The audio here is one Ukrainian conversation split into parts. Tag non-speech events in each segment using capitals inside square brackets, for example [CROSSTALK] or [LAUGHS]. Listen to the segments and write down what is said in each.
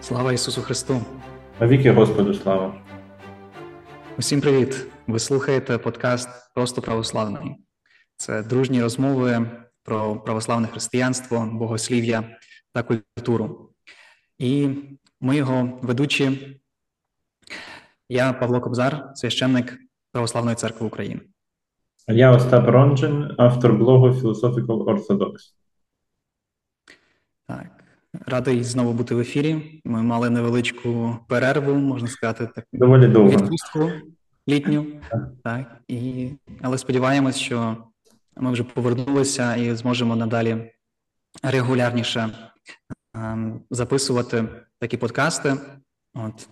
Слава Ісусу Христу! Навіки Господу слава! Усім привіт! Ви слухаєте подкаст Просто православний. Це дружні розмови про православне християнство, богослів'я та культуру. І ми його ведучі. Я Павло Кобзар, священник Православної церкви України. Я Остап Ронджин, автор блогу Philosophical Orthodox. Так. Радий знову бути в ефірі. Ми мали невеличку перерву, можна сказати, так доволі довго відпустку літню. Так і але сподіваємось, що ми вже повернулися і зможемо надалі регулярніше ем, записувати такі подкасти. От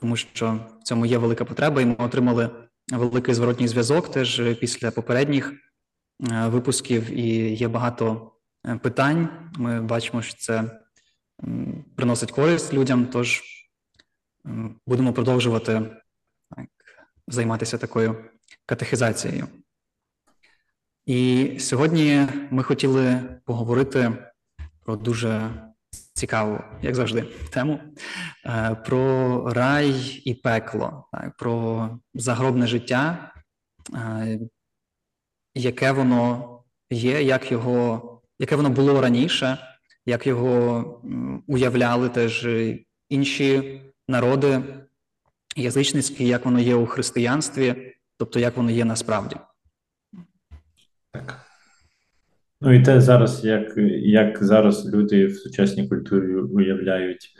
тому, що в цьому є велика потреба, і ми отримали великий зворотній зв'язок теж після попередніх е, випусків, і є багато е, питань. Ми бачимо, що це приносить користь людям. Тож будемо продовжувати так, займатися такою катехізацією. І сьогодні ми хотіли поговорити про дуже цікаву, як завжди, тему е, про рай і пекло, так, про загробне життя, е, яке воно є, як його, яке воно було раніше, як його уявляли теж інші народи язичницькі, як воно є у християнстві, тобто як воно є насправді. Так. Ну і те зараз, як як зараз люди в сучасній культурі уявляють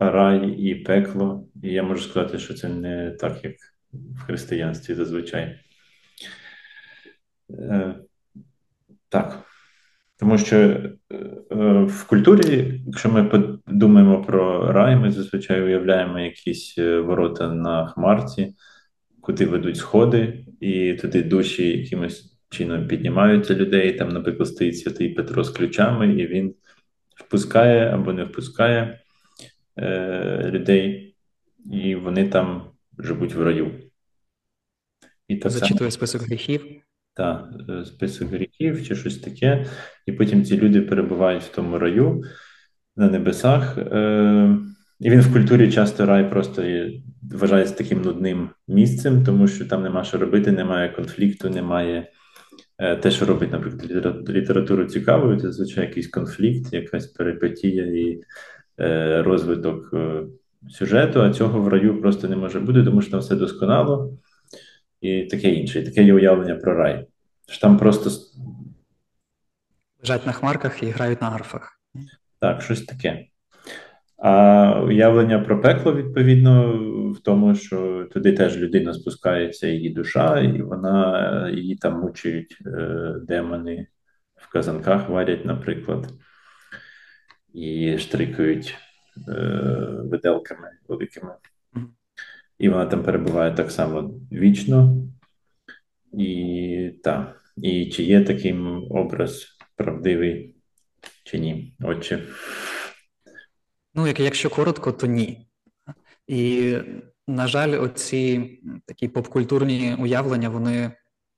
рай і пекло, і я можу сказати, що це не так, як в християнстві зазвичай. Е, Так. Тому що е, в культурі, якщо ми подумаємо про рай, ми зазвичай уявляємо якісь е, ворота на хмарці, куди ведуть сходи, і туди душі якимось чином піднімаються людей. Там, наприклад, стоїть святий Петро з ключами, і він впускає або не впускає е, людей, і вони там живуть в раю. І так Зачитує список гріхів та, е, список гріхів чи щось таке, і потім ці люди перебувають в тому раю на небесах. Е, І він в культурі часто рай просто вважається таким нудним місцем, тому що там нема що робити, немає конфлікту, немає е, те, що робить, наприклад, літературу цікавою, це звичайно якийсь конфлікт, якась перипетія і е, розвиток сюжету, а цього в раю просто не може бути, тому що там все досконало і таке інше. І таке є уявлення про рай. Що Там просто лежать на хмарках і грають на арфах. Так, щось таке. А уявлення про пекло, відповідно, в тому, що туди теж людина спускається, її душа, і вона її там мучують е, демони в казанках варять, наприклад, і штрикають е, виделками великими і вона там перебуває так само вічно. І так, і чи є таким образ правдивий, чи ні, отче? Ну, як, якщо коротко, то ні. І, на жаль, оці такі попкультурні уявлення, вони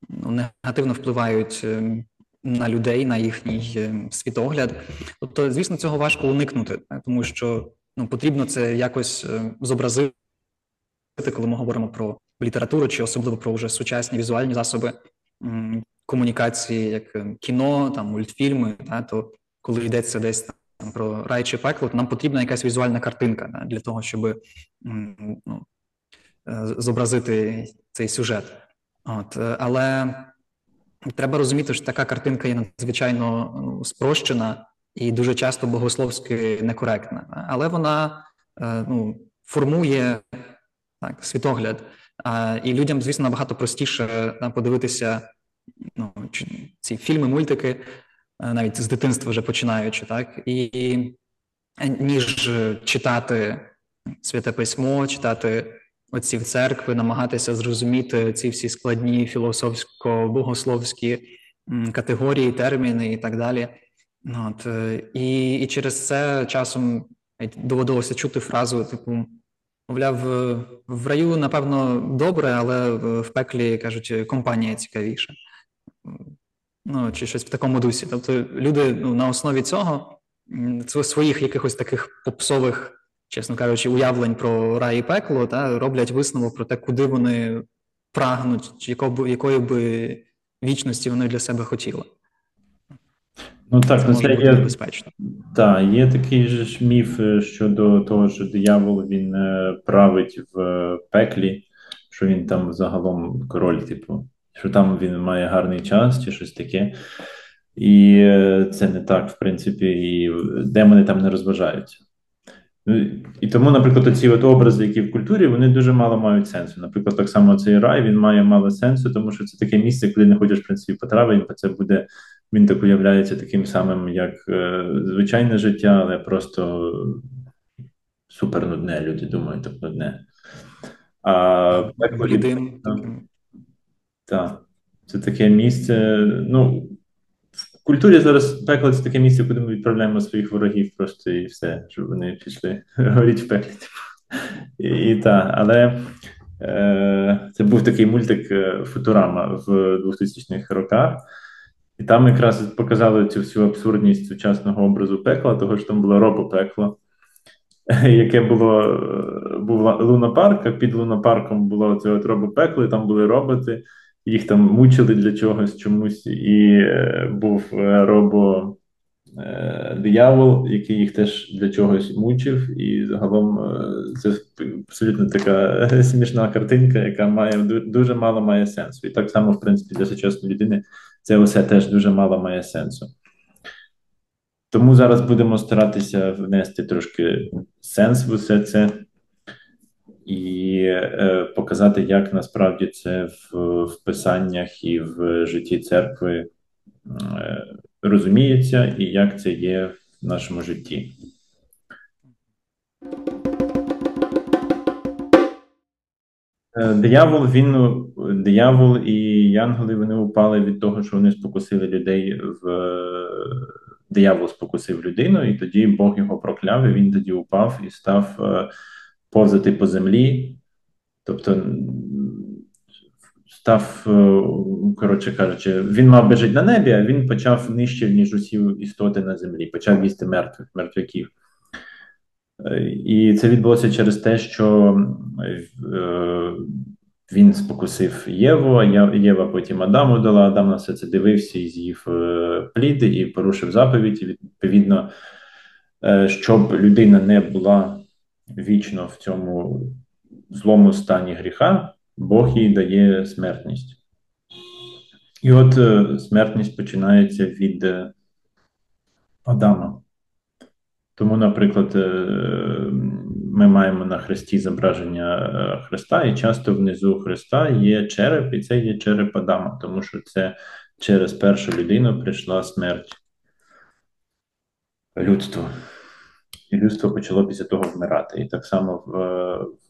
ну, негативно впливають ем, на людей, на їхній ем, світогляд. Тобто, звісно, цього важко уникнути, тому що ну, потрібно це якось ем, зобразити коли ми говоримо про літературу чи особливо про вже сучасні візуальні засоби комунікації, як ем, кіно, там мультфільми, та, то коли йдеться десь там про рай чи пекло, то нам потрібна якась візуальна картинка да, для того, щоб ну, е, зобразити цей сюжет. От, е, Але треба розуміти, що така картинка є надзвичайно ну, спрощена і дуже часто богословськи некоректна, але вона е, ну, формує так, світогляд. А, І людям, звісно, набагато простіше там, подивитися ну, ці фільми, мультики, навіть з дитинства вже починаючи, так, і ніж читати святе письмо, читати оці в церкви, намагатися зрозуміти ці всі складні філософсько-богословські категорії, терміни і так далі. От, е, І і через це часом доводилося чути фразу, типу. Мовляв, в раю, напевно, добре, але в пеклі кажуть, компанія цікавіша. Ну, чи щось в такому дусі. Тобто, люди ну, на основі цього своїх якихось таких попсових чесно кажучи, уявлень про рай і пекло, та роблять висновок про те, куди вони прагнуть, чи якої би вічності вони для себе хотіли. Ну так, це ну, це є, небезпечно. Так, є такий же ж міф е, щодо того, що диявол він е, править в е, пеклі, що він там загалом король, типу, що там він має гарний час чи щось таке. І це не так, в принципі, і демони там не розважаються. Ну, І тому, наприклад, оці от образи, які в культурі, вони дуже мало мають сенсу. Наприклад, так само цей рай він має мало сенсу, тому що це таке місце, куди не хочеш в принципі потрапити, бо це буде він так уявляється таким самим, як е, звичайне життя, але просто супер нудне. Люди думають, так нудне. А Блідим. Так, це таке місце. Ну, в культурі зараз пекло це таке місце, куди ми відправляємо своїх ворогів просто і все, щоб вони пішли [LAUGHS] горіть в пеклі. Типу. І, і так, але е, це був такий мультик е, Футурама в 2000-х роках. І там якраз показали цю всю абсурдність сучасного образу пекла, того що там було робопекло, [LAUGHS] яке було е, був лунопарк, а під лунопарком було це от робопекло, і там були роботи, їх там мучили для чогось чомусь, і е, був е, робо. Диявол, який їх теж для чогось мучив, і загалом це абсолютно така смішна картинка, яка має дуже мало має сенсу. І так само, в принципі, для сучасної людини це все теж дуже мало має сенсу. Тому зараз будемо старатися внести трошки сенс в усе це і е, показати, як насправді це в, в писаннях і в житті церкви е, розуміється, і як це є в нашому житті. Диявол, він диявол і янголи вони упали від того, що вони спокусили людей в диявол спокусив людину, і тоді Бог його прокляв, і він тоді упав і став е, повзати по землі. Тобто став, е, коротше кажучи, він мав би жити на небі, а він почав нижче, ніж усі істоти на землі, почав їсти мертвих, мертвяків. І це відбулося через те, що е, він спокусив Єву, Єва потім Адаму дала. Адам на все це дивився і з'їв е, плід і порушив заповідь. І Відповідно, е, щоб людина не була вічно в цьому злому стані гріха, Бог їй дає смертність. І от смертність починається від Адама. Тому, наприклад, е, ми маємо на хресті зображення е, Христа, і часто внизу Христа є череп, і це є череп Адама, тому що це через першу людину прийшла смерть людству. І людство почало після того вмирати. І так само в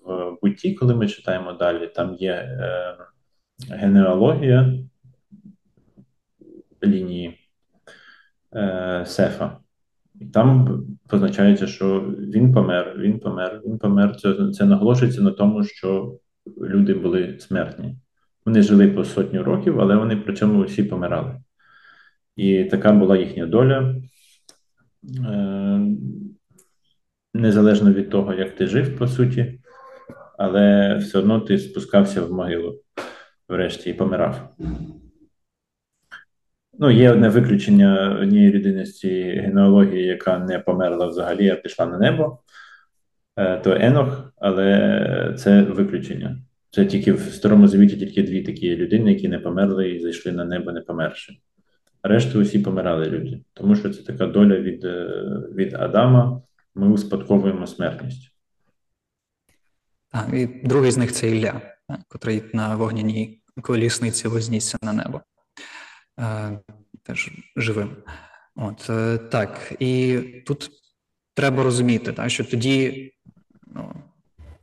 в бутті, коли ми читаємо далі, там є е, генеалогія лінії е, Сефа. І там позначається, що він помер, він помер, він помер. Це це наголошується на тому, що люди були смертні. Вони жили по сотню років, але вони при цьому всі помирали. І така була їхня доля. Е, Незалежно від того, як ти жив, по суті, але все одно ти спускався в могилу врешті і помирав. Ну, є одне виключення однієї людини з цієї генеалогії, яка не померла взагалі, а пішла на небо, е, то Енох, але це виключення. Це тільки в Старому Завіті тільки дві такі людини, які не померли і зайшли на небо, не померши. Решту усі помирали люди, тому що це така доля від е, від Адама. Ми успадковуємо смертність. Так, і другий з них це Ілля, котрий на вогняній колісниці вознісся на небо. Е, теж живим. От е, так, і тут треба розуміти, так, що тоді ну,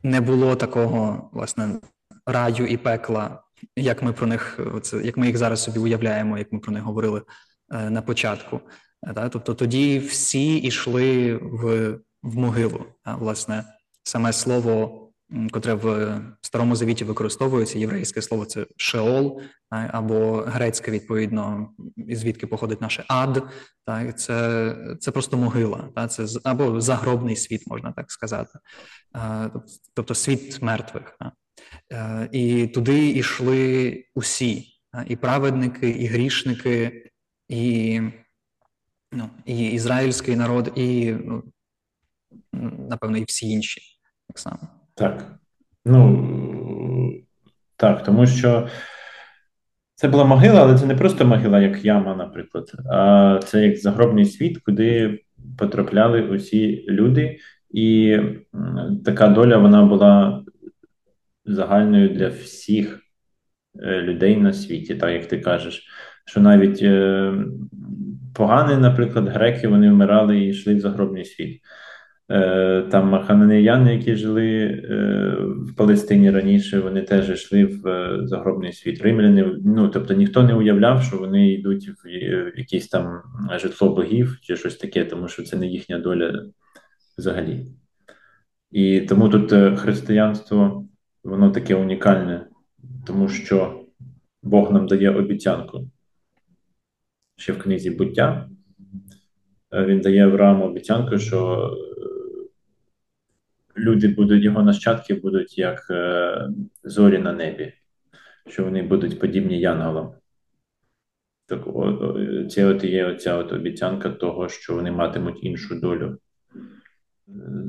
не було такого власне раю і пекла, як ми про них, це як ми їх зараз собі уявляємо, як ми про них говорили е, на початку. Так? Тобто тоді всі йшли в в могилу. А, власне, саме слово котре в старому завіті використовується. Єврейське слово це шеол, або грецьке, відповідно, звідки походить наше ад. Так, це це просто могила, так, це або загробний світ, можна так сказати, тобто світ мертвих. Е, і туди йшли усі, і праведники, і грішники, і ну, і ізраїльський народ, і ну, напевно, і всі інші так само. Так. Ну так, тому що це була могила, але це не просто могила, як яма, наприклад, а це як загробний світ, куди потрапляли усі люди, і така доля вона була загальною для всіх е, людей на світі, так як ти кажеш. Що навіть е, погані, наприклад, греки вони вмирали і йшли в загробний світ. Е, там хананеяни, які жили е, в Палестині раніше, вони теж йшли в е, загробний світ. Римляни, ну тобто ніхто не уявляв, що вони йдуть в якесь там житло богів чи щось таке, тому що це не їхня доля взагалі. І тому тут християнство, воно таке унікальне, тому що Бог нам дає обіцянку. Ще в книзі буття. Він дає Аврааму обіцянку, що люди будуть, його нащадки будуть як е, зорі на небі, що вони будуть подібні янголам. Так, о, це от є оця от обіцянка того, що вони матимуть іншу долю.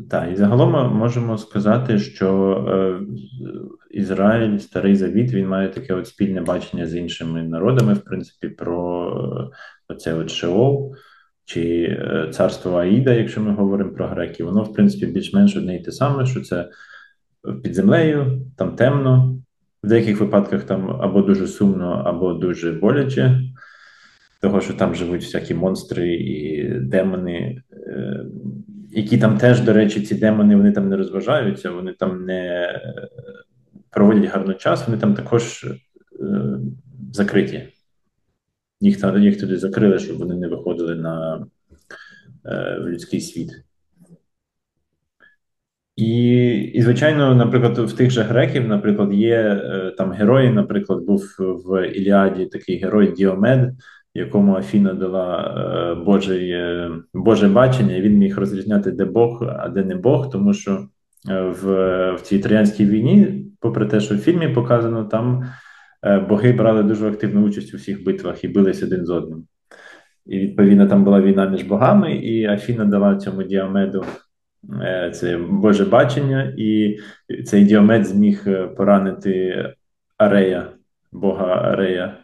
Так, і загалом ми можемо сказати, що е, Ізраїль, Старий Завіт, він має таке от спільне бачення з іншими народами, в принципі, про е, оце от Шеол чи е, царство Аїда, якщо ми говоримо про греків, воно, в принципі, більш-менш одне і те саме, що це під землею, там темно, в деяких випадках там або дуже сумно, або дуже боляче, того, що там живуть всякі монстри і демони, е, які там теж, до речі, ці демони вони там не розважаються, вони там не проводять гарно час, вони там також е, закриті їх їх туди закрили, щоб вони не виходили на е, в людський світ. І, і, звичайно, наприклад, в тих же греків, наприклад, є е, там герої, наприклад, був в Іліаді такий герой Діомед, якому Афіна дала е, Божий, е, Боже бачення, і він міг розрізняти, де Бог, а де не Бог, тому що в, в цій троянській війні, попри те, що в фільмі показано, там боги брали дуже активну участь у всіх битвах і бились один з одним. І відповідно там була війна між богами, і Афіна дала цьому діамеду е, це Боже бачення, і цей діамет зміг е, поранити Арея, Бога Арея,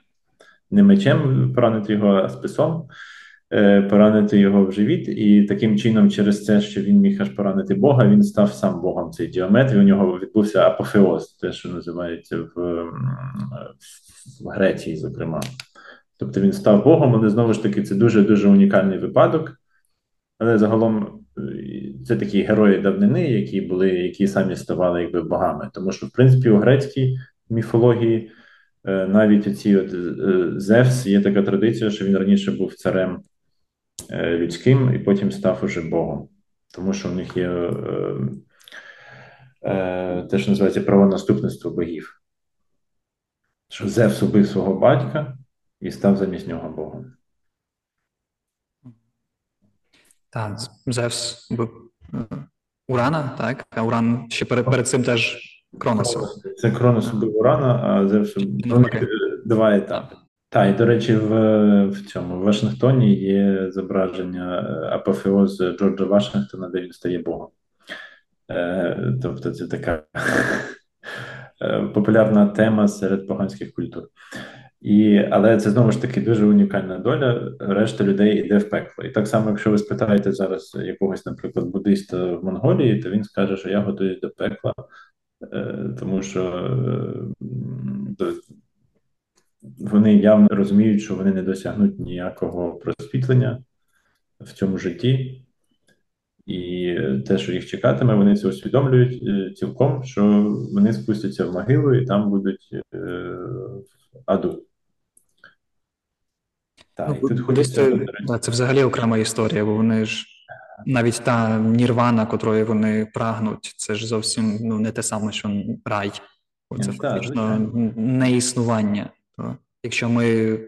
не мечем поранити його а списом. Е, поранити його в живіт, і таким чином, через це, що він міг аж поранити Бога, він став сам Богом цей діаметр. У нього відбувся апофеоз, те, що називається в, в Греції, зокрема. Тобто він став Богом, але знову ж таки це дуже дуже унікальний випадок. Але загалом е, це такі герої давнини, які були, які самі ставали якби богами. Тому що, в принципі, у грецькій міфології е, навіть оці от Зевс є така традиція, що він раніше був царем людським і потім став уже Богом. Тому що в них є е, е, те, що називається правонаступництво богів. Що Зевс убив свого батька і став замість нього Богом. Так, Зевс убив Урана, так? А Уран ще перед перед цим теж Кронос. Це Кронос убив Урана, а Зевс ну, два етапи. Так, і до речі, в в цьому в Вашингтоні є зображення е, апофеоз Джорджа Вашингтона, де він стає Богом. Е, Тобто, це така [LAUGHS] е, популярна тема серед поганських культур. І, Але це знову ж таки дуже унікальна доля. Решта людей йде в пекло. І так само, якщо ви спитаєте зараз якогось, наприклад, буддиста в Монголії, то він скаже, що я готуюсь до пекла, е, тому що вони явно розуміють, що вони не досягнуть ніякого просвітлення в цьому житті, і те, що їх чекатиме, вони це усвідомлюють е, цілком, що вони спустяться в могилу і там будуть е, в аду. Так, ну, і тут хочеться... Це взагалі окрема історія, бо вони ж навіть та нірвана, котрої вони прагнуть, це ж зовсім ну, не те саме, що рай. Це фактично не існування. То, Якщо ми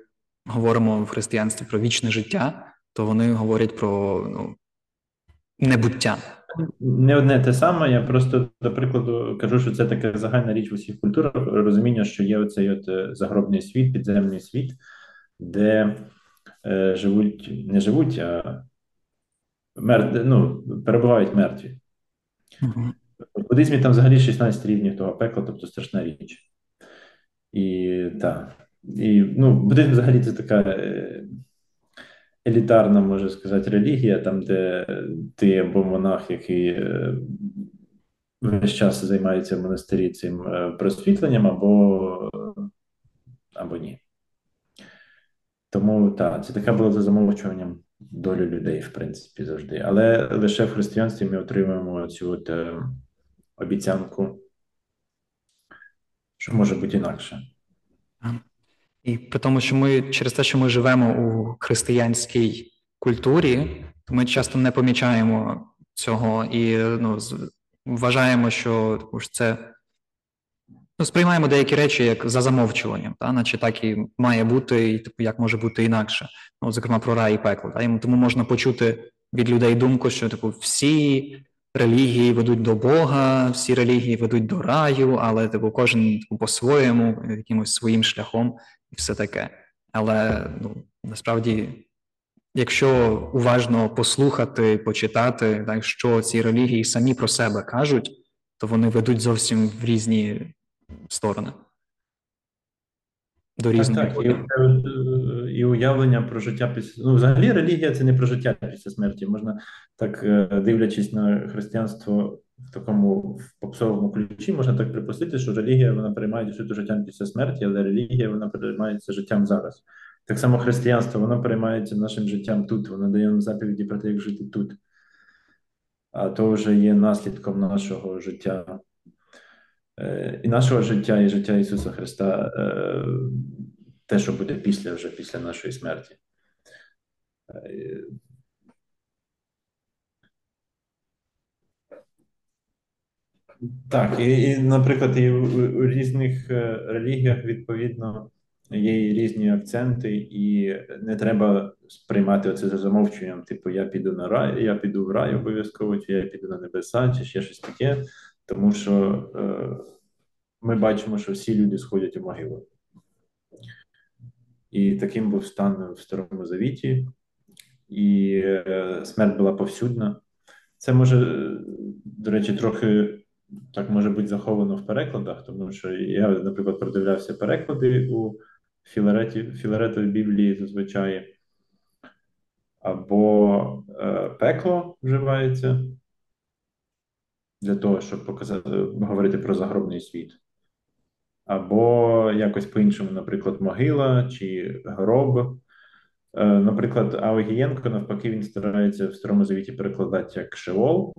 говоримо в християнстві про вічне життя, то вони говорять про ну, небуття. Не одне те саме. Я просто, до прикладу, кажу, що це така загальна річ в усіх культурах, розуміння, що є оцей от е, загробний світ, підземний світ, де е, живуть, не живуть, а мер... ну, перебувають мертві. Угу. В буддизмі там взагалі 16 рівнів того пекла, тобто страшна річ. І так. І ну, буддизм взагалі це така е, елітарна, можна сказати, релігія, там, де ти або монах, який е, весь час займається в монастирі цим е, просвітленням, або або ні. Тому так, це таке було за замовчуванням долі людей, в принципі, завжди. Але лише в християнстві ми отримуємо цю от, е, обіцянку, що може бути інакше. І тому, що ми через те, що ми живемо у християнській культурі, то ми часто не помічаємо цього і ну, вважаємо, що це ну, сприймаємо деякі речі як за замовчуванням, та наче так і має бути, і типу як може бути інакше. Ну, зокрема, про рай і пекло. Та? тому можна почути від людей думку, що типу всі релігії ведуть до Бога, всі релігії ведуть до раю, але типу кожен типу, по-своєму, якимось своїм шляхом і все таке. Але ну, насправді, якщо уважно послухати, почитати, так, що ці релігії самі про себе кажуть, то вони ведуть зовсім в різні сторони. До різних так, так. І, е, уявлення про життя після ну, взагалі релігія це не про життя після смерті. Можна так е, дивлячись на християнство в такому попсовому ключі, можна так припустити, що релігія вона приймає суто життям після смерті, але релігія вона приймається життям зараз. Так само християнство воно приймається нашим життям тут, воно дає нам заповіді про те, як жити тут. А то вже є наслідком нашого життя і нашого життя, і життя Ісуса Христа, те, що буде після вже після нашої смерті. Так, і, і наприклад, і у, у різних релігіях відповідно є різні акценти, і не треба сприймати оце за замовчуванням. Типу, я піду на рай, я піду в рай обов'язково, чи я піду на небеса, чи ще щось таке тому що е, ми бачимо, що всі люди сходять у могилу. І таким був стан в Старому Завіті, і е, смерть була повсюдна. Це може, до речі, трохи так може бути заховано в перекладах, тому що я, наприклад, продивлявся переклади у Філареті, Філаретовій Біблії зазвичай, або е, пекло вживається для того, щоб показати, говорити про загробний світ. Або якось по-іншому, наприклад, могила чи гроб. Е, наприклад, Аогієнко, навпаки, він старається в Старому Завіті перекладати як Шеол,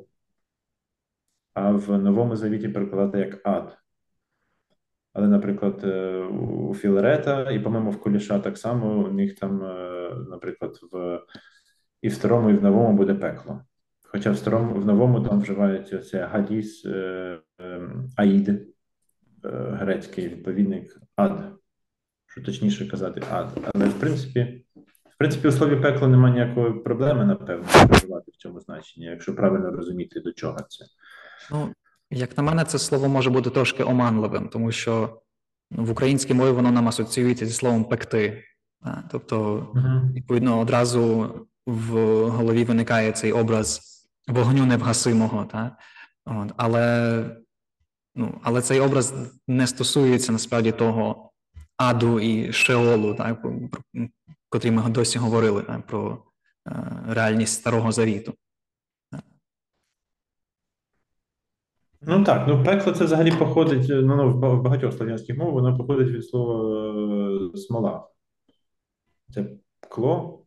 а в Новому Завіті перекладати як ад. Але, наприклад, е, у Філарета і, по-моєму, в Куліша так само у них там, е, наприклад, в і в старому, і в новому буде пекло. Хоча в старому в новому там вживають оце гадіс Аїд, е, грецький відповідник ад, що точніше казати ад. Але в принципі, в принципі, у слові пекло немає ніякої проблеми, напевно, вживати в цьому значенні, якщо правильно розуміти, до чого це. Ну, як на мене, це слово може бути трошки оманливим, тому що в українській мові воно нам асоціюється зі словом пекти. Тобто, uh відповідно, одразу в голові виникає цей образ вогню невгасимого. Та? От, Але ну, але цей образ не стосується насправді того аду і шеолу, так, про, котрі ми досі говорили так, про е, реальність Старого Завіту. Ну так, ну пекло це взагалі походить ну, ну в багатьох слов'янських мовах, воно походить від слова е, смола. Це кло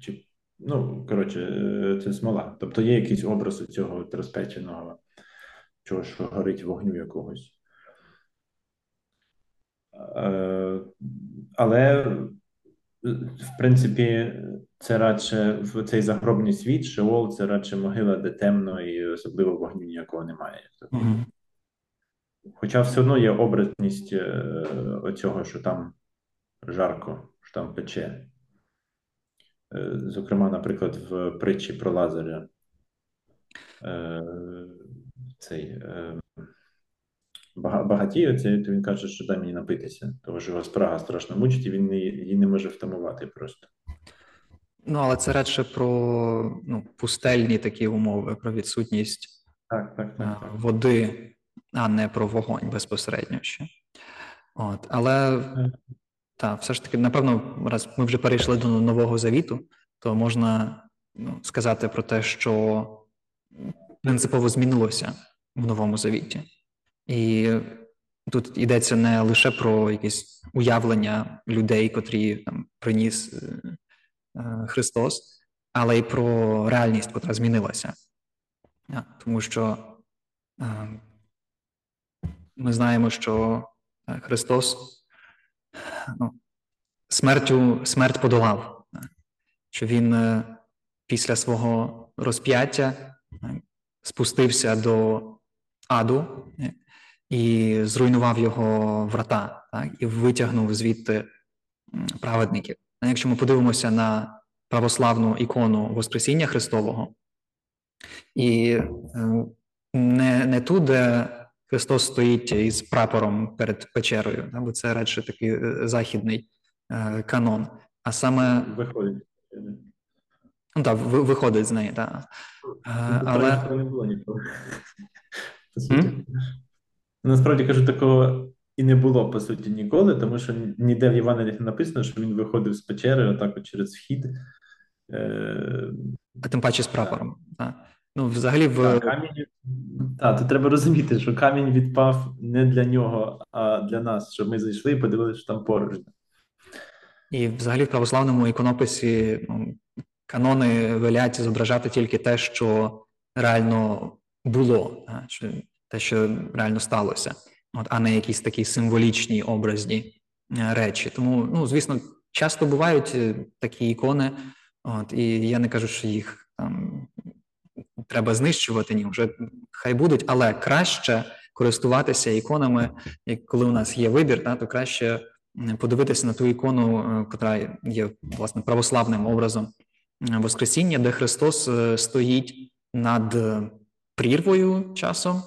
чи Ну, коротше, е, це смола. Тобто є якийсь образ цього розпеченого, чого що горить вогню якогось. Е, але в принципі, це радше в цей загробний світ, Шеол це радше могила, де темно і особливо вогню ніякого немає. Угу. Хоча все одно є образність е, оцього, що там жарко, що там пече. Е, зокрема, наприклад, в притчі про Лазаря. Е, цей багатій, це він каже, що дай мені напитися, тому що його спрага страшно мучить, і він її не може втамувати просто. Ну, але це радше про ну, пустельні такі умови, про відсутність так, так, так, так. води, а не про вогонь безпосередньо ще. От, Але так, все ж таки, напевно, раз ми вже перейшли до нового завіту, то можна ну, сказати про те, що принципово змінилося в новому завіті. І тут йдеться не лише про якісь уявлення людей, котрі там приніс е, е, Христос, але й про реальність, яка змінилася. Тому що е, ми знаємо, що Христос ну, смертю, смерть подолав, що Він після свого розп'яття спустився до аду і зруйнував його врата, так, і витягнув звідти праведників. А якщо ми подивимося на православну ікону Воскресіння Христового, і е, не не ту, де Христос стоїть із прапором перед печерою, бо це радше такий е, західний е, канон, а саме виходить. Ну, так, виходить з неї, так. Ну, але... не було ніколи. По суті. Насправді кажу, такого і не було по суті ніколи, тому що ніде в Євангеліях не написано, що він виходив з печери отак от через вхід. Е... А тим паче з прапором. Так. Ну, взагалі в так, камінь. Так, то треба розуміти, що камінь відпав не для нього, а для нас, щоб ми зайшли і подивилися, що там порожньо. І взагалі в православному іконописі ну, канони велять зображати тільки те, що реально було, що те, що реально сталося, от, а не якісь такі символічні образні е, речі. Тому, ну, звісно, часто бувають е, такі ікони, от, і я не кажу, що їх там треба знищувати, ні, вже хай будуть, але краще користуватися іконами, і коли у нас є вибір, та, то краще подивитися на ту ікону, яка е, є власне православним образом. Воскресіння, де Христос стоїть над прірвою часом,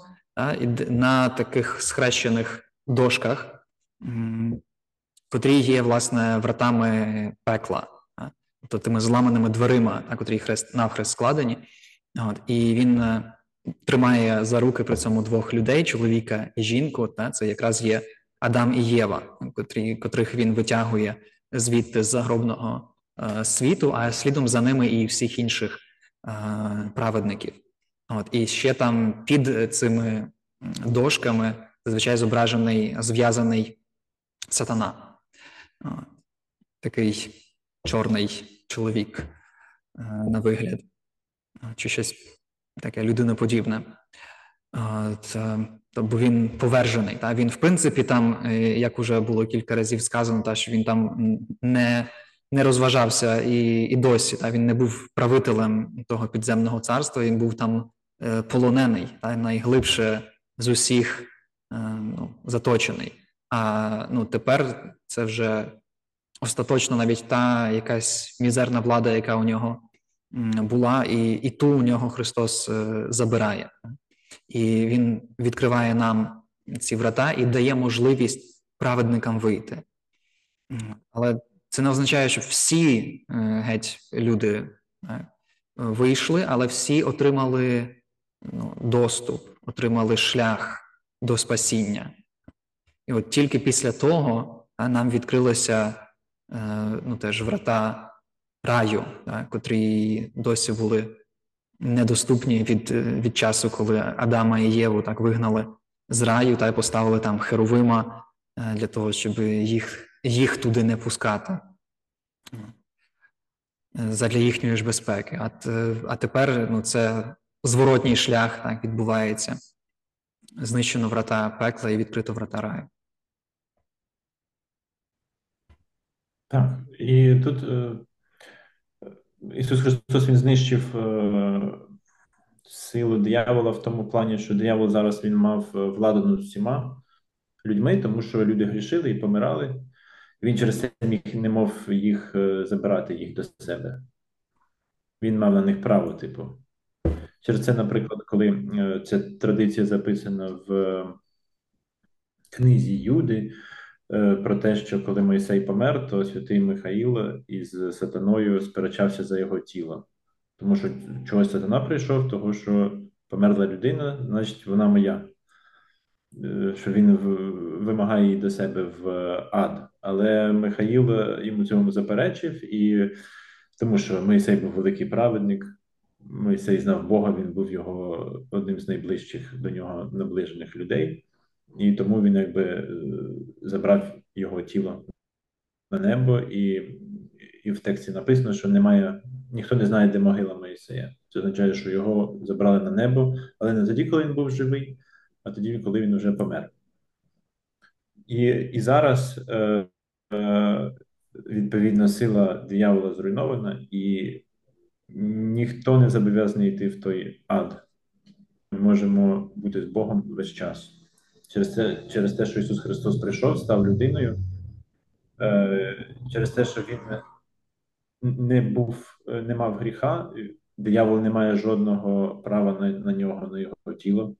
на таких схрещених дошках, котрі є, власне, вратами пекла, тобто тими зламаними дверима, на котрі хрест навхрест складені. От, І він е, тримає за руки при цьому двох людей, чоловіка і жінку. Та, Це якраз є Адам і Єва, котрі, котрих він витягує звідти з загробного е, світу, а слідом за ними і всіх інших е, праведників. От, І ще там під цими дошками зазвичай зображений зв'язаний сатана, такий чорний чоловік е, на вигляд, чи щось таке людиноподібне. От, Бо він повержений. Та? Він, в принципі, там, е, як уже було кілька разів сказано, та, що він там не не розважався і і досі. Та? Він не був правителем того підземного царства, він був там Е, полонений, та найглибше з усіх е, ну, заточений. А ну, тепер це вже остаточно навіть та якась мізерна влада, яка у нього була, і і ту у нього Христос е, забирає. І Він відкриває нам ці врата і дає можливість праведникам вийти. Але це не означає, що всі геть люди вийшли, але всі отримали доступ, отримали шлях до спасіння. І от тільки після того нам відкрилися е, ну, теж врата раю, та, котрі досі були недоступні від від часу, коли Адама і Єву так вигнали з раю та й поставили там херовима е, для того, щоб їх їх туди не пускати. Е, задля їхньої ж безпеки. А а тепер ну, це зворотній шлях так відбувається. Знищено врата пекла і відкрито врата раю. Так, і тут е, Ісус Христос Він знищив е, силу диявола в тому плані, що диявол зараз він мав е, владу над всіма людьми, тому що люди грішили і помирали. Він через це міг не мов їх е, забирати їх до себе. Він мав на них право, типу. Через це, наприклад, коли е, ця традиція записана в книзі Юди е, про те, що коли Мойсей помер, то святий Михаїл із сатаною сперечався за його тіло. Тому що чогось сатана прийшов, того що померла людина, значить вона моя. Е, що він вимагає її до себе в ад. Але Михаїл йому цьому заперечив, і тому що Мойсей був великий праведник, Мойсей знав Бога, він був його одним з найближчих до нього наближених людей, і тому він якби е, забрав його тіло на небо, і і в тексті написано, що немає, ніхто не знає, де могила Моїсея. Це означає, що його забрали на небо, але не тоді, коли він був живий, а тоді, коли він вже помер. І і зараз е, е, відповідно сила диявола зруйнована, і ніхто не зобов'язаний йти в той ад. Ми можемо бути з Богом весь час. Через те, через те, що Ісус Христос прийшов, став людиною, е, через те, що Він не був, не мав гріха, диявол не має жодного права на, на нього, на його тіло.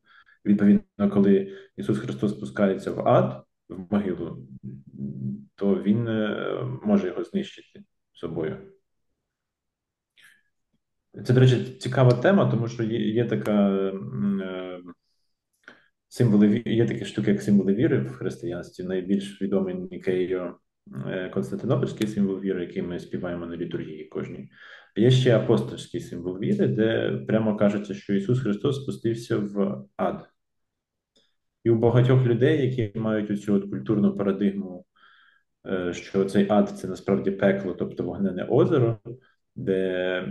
Відповідно, коли Ісус Христос спускається в ад, в могилу, то Він е, може його знищити собою. Це, до речі, цікава тема, тому що є, є така е, символи, є такі штуки, як символи віри в християнстві. Найбільш відомий Нікею е, Константинопольський символ віри, який ми співаємо на літургії кожній. Є ще апостольський символ віри, де прямо кажеться, що Ісус Христос спустився в ад. І у багатьох людей, які мають цю культурну парадигму, е, що цей ад це насправді пекло, тобто вогнене озеро, де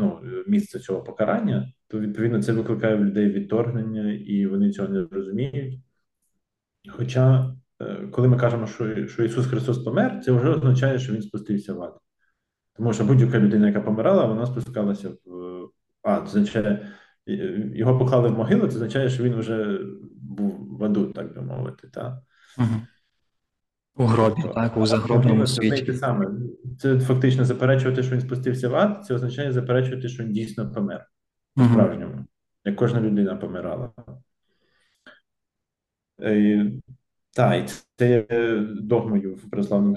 ну, місце цього покарання, то відповідно це викликає в людей відторгнення, і вони цього не розуміють. Хоча, е, коли ми кажемо, що що Ісус Христос помер, це вже означає, що Він спустився в ад. Тому що будь-яка людина, яка помирала, вона спускалася в ад. Це означає, його поклали в могилу, це означає, що він вже був в аду, так би мовити. Так? Угу. У гробі, так, у загробному світі. Це саме. Це фактично заперечувати, що він спустився в ад, це означає заперечувати, що він дійсно помер по справжньому, як кожна людина помирала. Е, так, і це є догмою в православному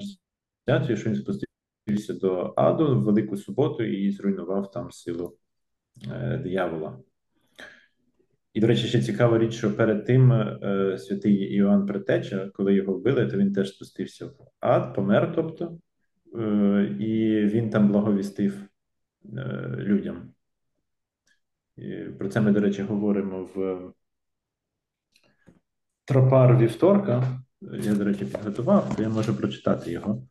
святі, що він спустився до аду в Велику суботу і зруйнував там силу е, диявола. І, до речі, ще цікава річ, що перед тим е, святий Іоанн Претеча, коли його вбили, то він теж спустився в ад, помер, тобто, е, і він там благовістив е, людям. Про це ми, до речі, говоримо в тропар вівторка. Я, до речі, підготував, то я можу прочитати його.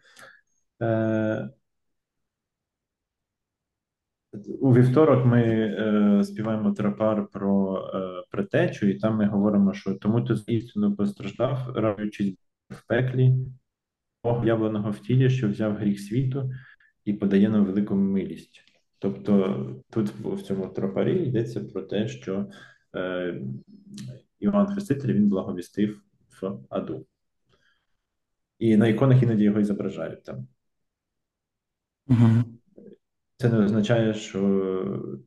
У вівторок ми е, співаємо тропар про е, притечу, і там ми говоримо, що тому ти істину постраждав, радуючись в пеклі, явленого в тілі, що взяв гріх світу і подає нам велику милість. Тобто тут в цьому тропарі йдеться про те, що е, Іван Хреститель він благовістив в аду. І на іконах іноді його і зображають там. Угу. Це не означає, що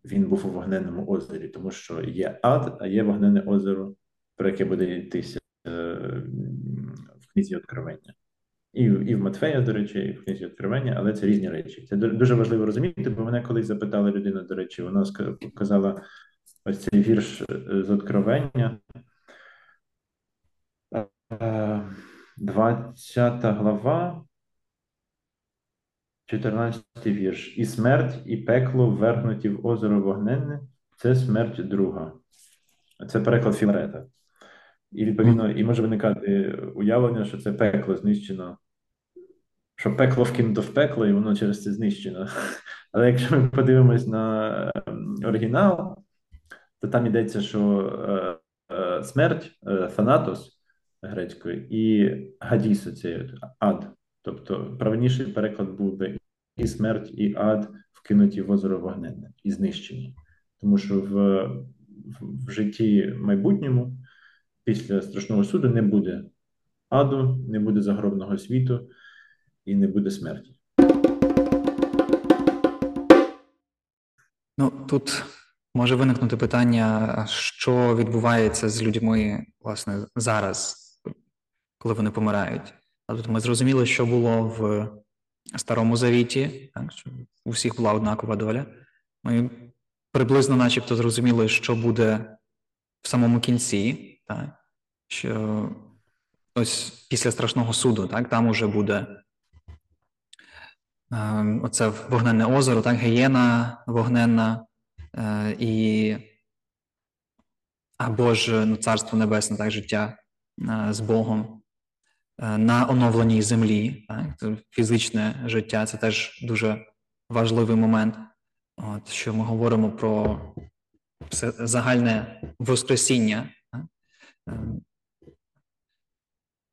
він був у вогненному озері, тому що є ад, а є вогнене озеро, про яке буде йтися е, в книзі Откровення. І і в Матфея, до речі, і в книзі Откровення, але це різні речі. Це дуже важливо розуміти, бо мене колись запитала людина, до речі, вона сказала ось цей вірш е, з Откровення. 20 е, глава. 14 вірш. І смерть, і пекло ввергнуті в озеро вогненне це смерть друга. Це переклад Філарета. І відповідно, і може виникати уявлення, що це пекло знищено, що пекло вкинуто в пекло, і воно через це знищено. [LAUGHS] Але якщо ми подивимось на ем, оригінал, то там йдеться, що е, е, смерть, е, фанатос грецькою, і гадісо це ад Тобто правильніший переклад був би і смерть, і ад вкинуті в озеро вогненне і знищені. Тому що в, в, в житті майбутньому після страшного суду не буде аду, не буде загробного світу і не буде смерті. Ну тут може виникнути питання, що відбувається з людьми власне зараз, коли вони помирають. Тут ми зрозуміли, що було в Старому Завіті, так, що у всіх була однакова доля. Ми приблизно, начебто, зрозуміли, що буде в самому кінці, так, що ось після страшного суду, так, там уже буде е, оце вогненне озеро, так, гієна вогненна е, і або ж ну, Царство Небесне, так, життя е, з Богом. Е, на оновленій землі, так, фізичне життя це теж дуже важливий момент, От, що ми говоримо про загальне воскресіння. Так? Ем,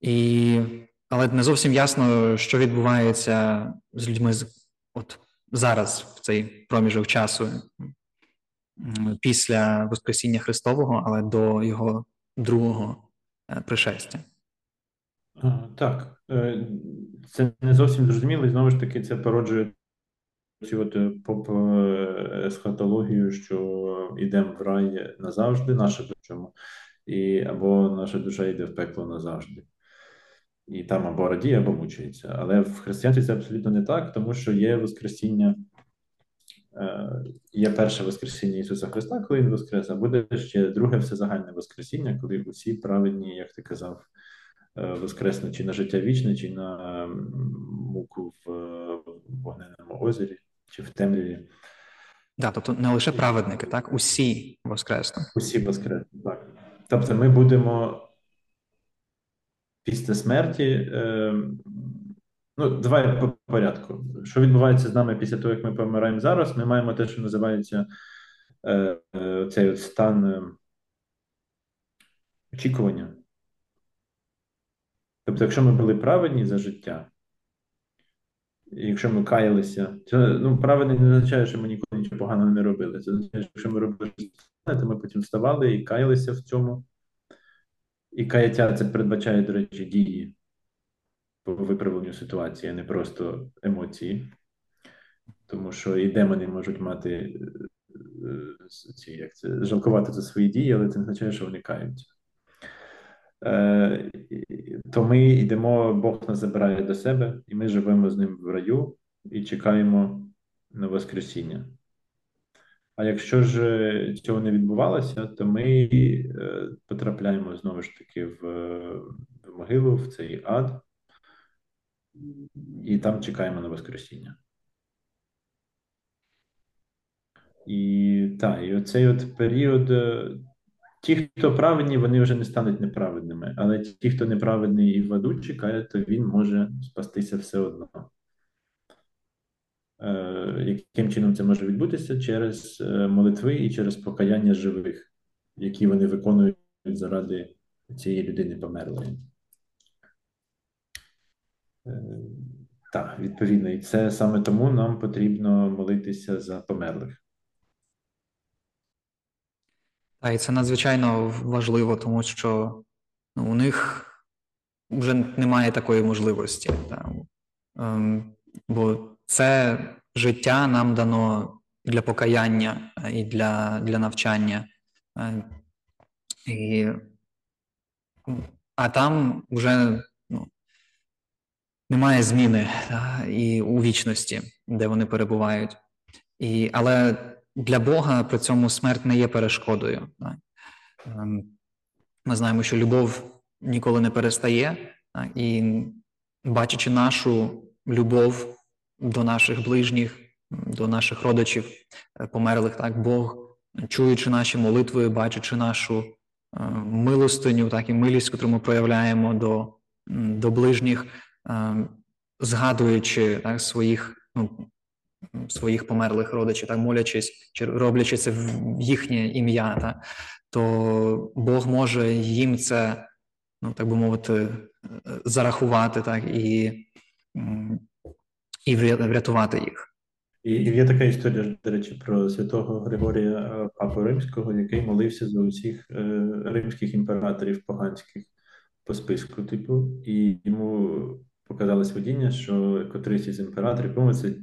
і, Але не зовсім ясно, що відбувається з людьми от зараз, в цей проміжок часу, після Воскресіння Христового, але до Його другого е, пришестя. Так, е, це не зовсім зрозуміло, і знову ж таки, це породжує цю от е, поп-есхатологію, що йдемо в рай назавжди, наша душа, і або наша душа йде в пекло назавжди. І там або радіє, або мучається. Але в християнстві це абсолютно не так, тому що є Воскресіння, е, є перше Воскресіння Ісуса Христа, коли Він Воскрес, а буде ще друге всезагальне Воскресіння, коли усі праведні, як ти казав, Е, воскресне чи на життя вічне, чи на муку в вогненому озері, чи в темряві. Да, тобто не лише праведники, так? Усі воскреснуть. Усі воскреснуть, так. Тобто, ми будемо після смерті. Е, Ну, давай по порядку. Що відбувається з нами після того, як ми помираємо зараз? Ми маємо те, що називається е, е, цей от стан е, очікування. Тобто, якщо ми були праведні за життя, якщо ми каялися, це ну, праведний не означає, що ми ніколи нічого поганого не робили. Це означає, що якщо ми робили щось, то ми потім вставали і каялися в цьому. І каяття це передбачає, до речі, дії по виправленню ситуації, а не просто емоції. Тому що і демони можуть мати е, е, ці, як це, жалкувати за свої дії, але це не означає, що вони каються. Е, то ми йдемо, Бог нас забирає до себе, і ми живемо з ним в раю і чекаємо на Воскресіння. А якщо ж цього не відбувалося, то ми е, потрапляємо знову ж таки в, в могилу, в цей ад, і там чекаємо на Воскресіння. І так, і оцей от період Ті, хто праведні, вони вже не стануть неправедними, але ті, хто неправедний і в аду чекає, то він може спастися все одно. Е, Яким чином це може відбутися? Через е, молитви і через покаяння живих, які вони виконують заради цієї людини померлої. Е, так, відповідно, і це саме тому нам потрібно молитися за померлих. А і це надзвичайно важливо, тому що ну, у них вже немає такої можливості. Так. Ем, бо це життя нам дано для покаяння і для для навчання. Е, і, А там вже ну, немає зміни та, і у вічності, де вони перебувають. І, Але для Бога при цьому смерть не є перешкодою. Ем, ми знаємо, що любов ніколи не перестає, і бачачи нашу любов до наших ближніх, до наших родичів е, померлих, так Бог, чуючи наші молитви, бачачи нашу е, милостиню, так і милість, яку ми проявляємо до до ближніх, ем, згадуючи так, своїх ну, своїх померлих родичів, так молячись чи роблячи це в їхнє ім'я, так, то Бог може їм це, ну так би мовити, зарахувати, так і і врятувати їх. І є така історія, до речі, про святого Григорія е, Папу Римського, який молився за усіх е, римських імператорів поганських по списку, типу, і йому показалось видіння, що котрийсь із імператорів, по це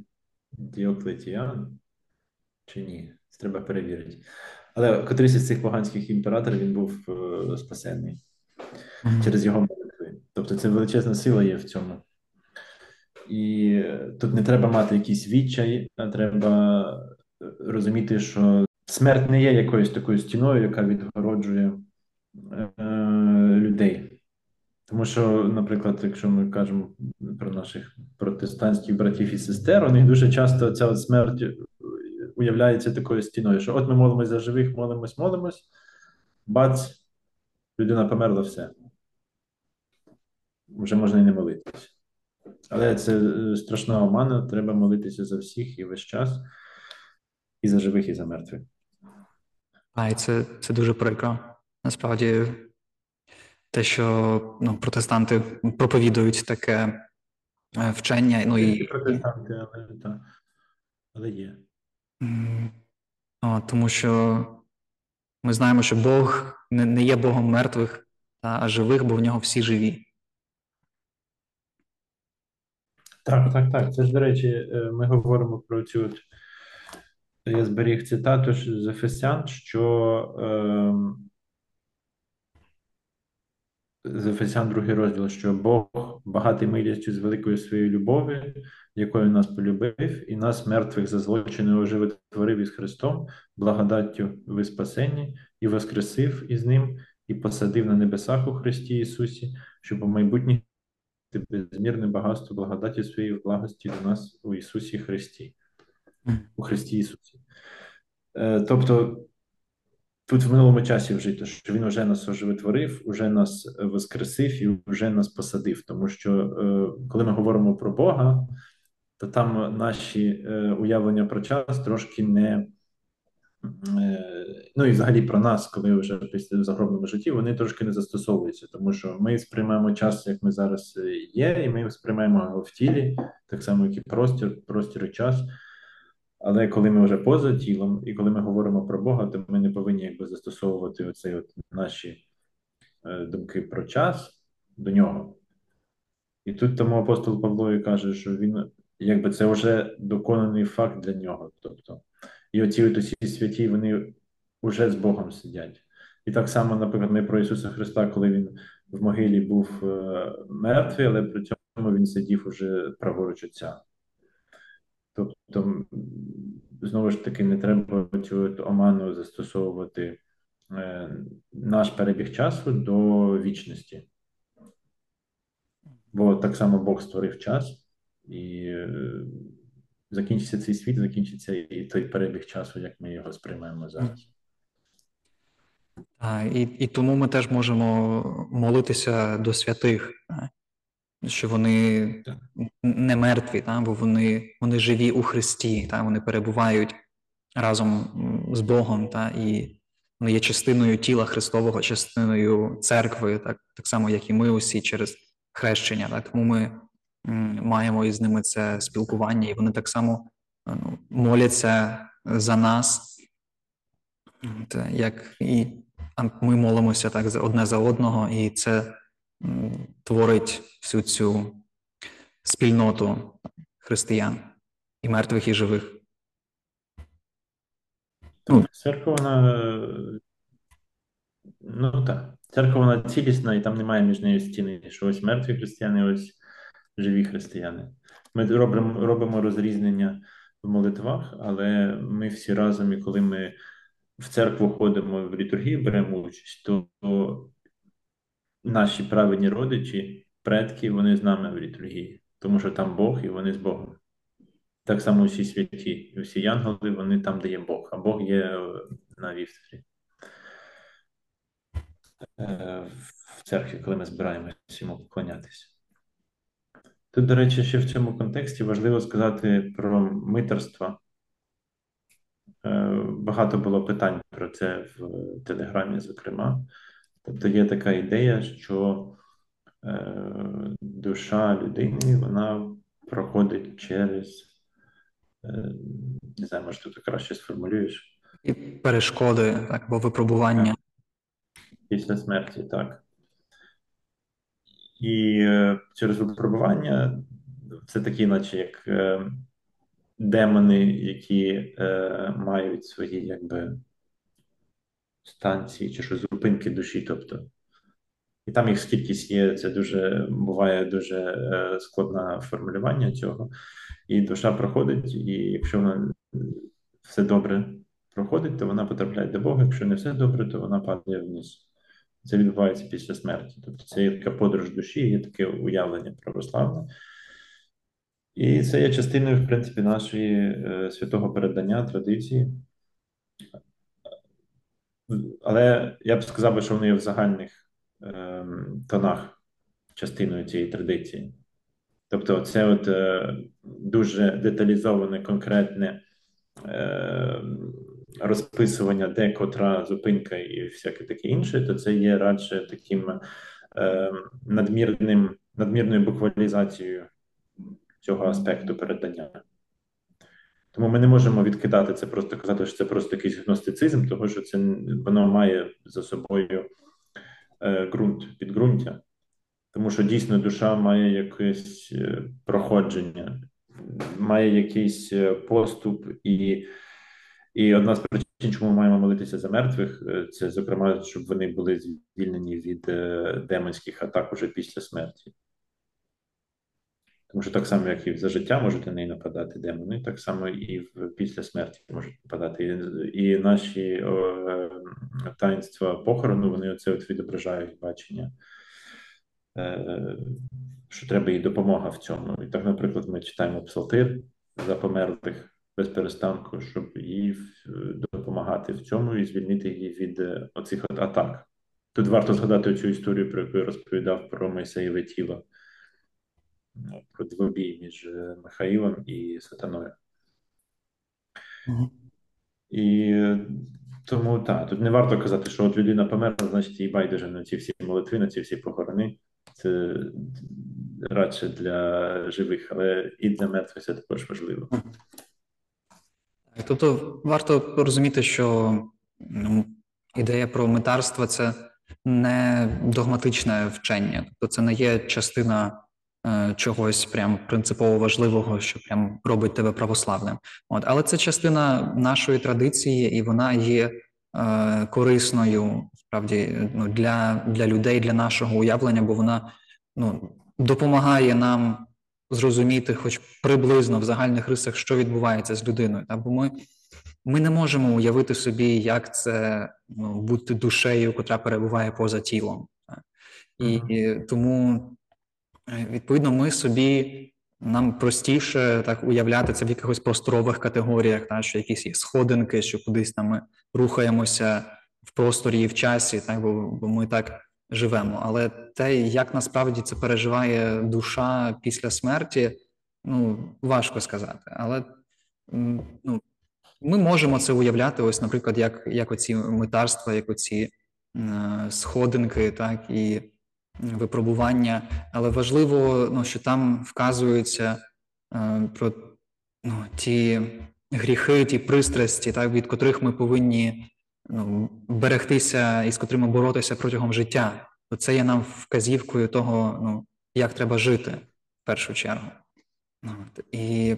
Діоклетіан чи ні, це треба перевірити. Але котрийсь із цих поганських імператорів він був е, спасенний mm-hmm. через його молитви. Тобто це величезна сила є в цьому. І тут не треба мати якийсь відчай, а треба розуміти, що смерть не є якоюсь такою стіною, яка відгороджує е, людей. Тому що, наприклад, якщо ми кажемо про наших протестантських братів і сестер, у них дуже часто ця от смерть уявляється такою стіною, що от ми молимось за живих, молимось, молимось, бац, людина померла все. Вже можна і не молитися. Але це е, страшна омана, треба молитися за всіх і весь час, і за живих, і за мертвих. А, і це це дуже прикро. Насправді, те, що ну, протестанти проповідують таке е, вчення. ну і... Протестанти, але, та, але є. О, Тому що ми знаємо, що Бог не, не є Богом мертвих, а живих, бо в нього всі живі. Так, так, так. Це ж, до речі, е, ми говоримо про цю. От, я зберіг цитату з Ефесян, що е, з Ефесян другий розділ, що Бог багатий милістю з великою своєю любов'ю, якою нас полюбив, і нас, мертвих за злочини, оживотворив із Христом, благодаттю ви спасенні, і воскресив із Ним, і посадив на небесах у Христі Ісусі, щоб у майбутніх безмірне багатство благодаті своєї благості до нас у Ісусі Христі, у Христі Ісусі. Е, тобто тут в минулому часі вжито, що Він вже нас оживотворив, вже нас воскресив і вже нас посадив. Тому що е, коли ми говоримо про Бога, то там наші е, уявлення про час трошки не. Ну і взагалі про нас, коли вже після загробному житті, вони трошки не застосовуються, тому що ми сприймаємо час, як ми зараз е, є, і ми сприймаємо його в тілі, так само, як і простір, простір і час. Але коли ми вже поза тілом, і коли ми говоримо про Бога, то ми не повинні якби застосовувати оцей от наші е, думки про час до нього. І тут тому апостол Павло каже, що він якби це вже доконаний факт для нього. Тобто і оці от усі святі, вони вже з Богом сидять. І так само, наприклад, ми про Ісуса Христа, коли Він в могилі був е, мертвий, але при цьому Він сидів уже праворуч Отця. Тобто, знову ж таки, не треба цю оману застосовувати е, наш перебіг часу до вічності. Бо так само Бог створив час і. Е, закінчиться цей світ, закінчиться і той перебіг часу, як ми його сприймаємо зараз. І і тому ми теж можемо молитися до святих, що вони не мертві, та, бо вони вони живі у Христі, та, вони перебувають разом з Богом, та, і вони є частиною тіла Христового, частиною церкви, так так само, як і ми усі через хрещення. Так, Тому ми маємо із ними це спілкування, і вони так само ну, моляться за нас, як і ми молимося так одне за одного, і це творить всю цю спільноту християн і мертвих, і живих. Ну, Церква, вона ну так, церква вона цілісна, і там немає між нею стіни, що ось мертві християни, ось живі християни. Ми робимо робимо розрізнення в молитвах, але ми всі разом, і коли ми в церкву ходимо в літургії, беремо участь, то наші праведні родичі, предки, вони з нами в літургії, тому що там Бог і вони з Богом. Так само усі святі, і всі янголи, вони там, де є Бог, а Бог є на вівторі. Е, в церкві, коли ми збираємося йому поклонятися. Тут, до речі, ще в цьому контексті важливо сказати про митерство. Е, багато було питань про це в Телеграмі, зокрема. Тобто є така ідея, що е, душа людини вона проходить через. Е, не знаю, може, ти краще сформулюєш. І перешкоди, так, або випробування. Після смерті, так. І е, через випробування це такі, наче як е, демони, які е, мають свої якби станції чи що зупинки душі. тобто. І там їх скількись є, це дуже буває дуже е, складне формулювання цього. І душа проходить, і якщо вона все добре проходить, то вона потрапляє до Бога. Якщо не все добре, то вона падає вниз. Це відбувається після смерті. Тобто це є така подорож душі, є таке уявлення православне. І це є частиною, в принципі, нашої е, святого передання, традиції. Але я б сказав, що вони є в загальних е, тонах частиною цієї традиції. Тобто, це от е, дуже деталізоване, конкретне е, розписування, де котра зупинка і всяке таке інше, то це є радше таким е, надмірним, надмірною буквалізацією цього аспекту передання. Тому ми не можемо відкидати це, просто казати, що це просто якийсь гностицизм, тому що це воно має за собою е, ґрунт, підґрунтя. Тому що дійсно душа має якесь е, проходження, має якийсь е, поступ, і і одна з причин, чому ми маємо молитися за мертвих, е, це зокрема, щоб вони були звільнені від демонських атак уже після смерті. Тому що так само, як і за життя можуть на неї нападати демони, так само і в, після смерті можуть нападати. І, і наші о, таїнства похорону вони оце от відображають бачення. Е, що треба їй допомога в цьому. І так, наприклад, ми читаємо псалтир за померлих без перестанку, щоб їй допомагати в цьому і звільнити її від е, оцих от атак. Тут варто згадати цю історію, про яку я розповідав про Мойсеєве тіло, про двобій між е, Михаїлом і Сатаною. І тому так, тут не варто казати, що от людина померла, значить їй байдуже на ці всі молитви, на ці всі похорони це радше для живих, але і для мертвих це також важливо. Тобто варто розуміти, що ну, ідея про метарство це не догматичне вчення, тобто це не є частина е, чогось прям принципово важливого, що прям робить тебе православним. От, але це частина нашої традиції, і вона є е, корисною справді ну, для для людей, для нашого уявлення, бо вона ну, допомагає нам зрозуміти, хоч приблизно в загальних рисах, що відбувається з людиною. Та? Бо ми ми не можемо уявити собі, як це ну, бути душею, котра перебуває поза тілом. Та? І, і тому, е, відповідно, ми собі. Нам простіше так уявляти це в якихось просторових категоріях, та що якісь є сходинки, що кудись там ми рухаємося в просторі і в часі, так бо, бо ми так живемо. Але те, як насправді це переживає душа після смерті, ну важко сказати. Але ну, ми можемо це уявляти, ось, наприклад, як як оці митарства, як оці е, сходинки, так і випробування. Але важливо, ну, що там вказується е, про ну, ті гріхи, ті пристрасті, так, від котрих ми повинні ну, берегтися і з котрими боротися протягом життя, то це є нам вказівкою того, ну, як треба жити в першу чергу. І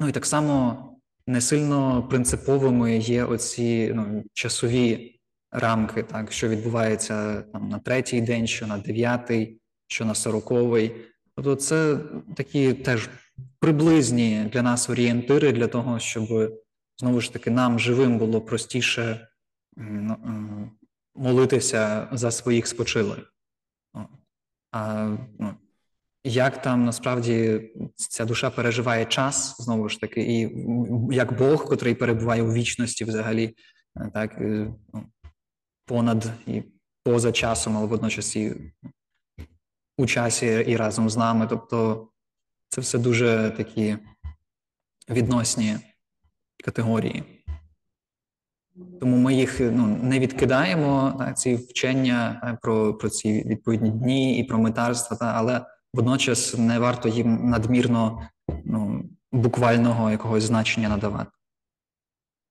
ну, і так само не сильно принциповими є оці ну, часові рамки, так, що відбувається там, на третій день, що на дев'ятий, що на сороковий. Тобто, це такі теж приблизні для нас орієнтири для того, щоб знову ж таки нам живим було простіше Ну, молитися за своїх спочилих. А ну, як там насправді ця душа переживає час, знову ж таки, і як Бог, котрий перебуває у вічності взагалі, так, ну, понад і поза часом, але водночас і у часі і разом з нами. Тобто це все дуже такі відносні категорії. Тому ми їх ну, не відкидаємо так, ці вчення про про ці відповідні дні і про метарства, та, але водночас не варто їм надмірно ну, буквального якогось значення надавати.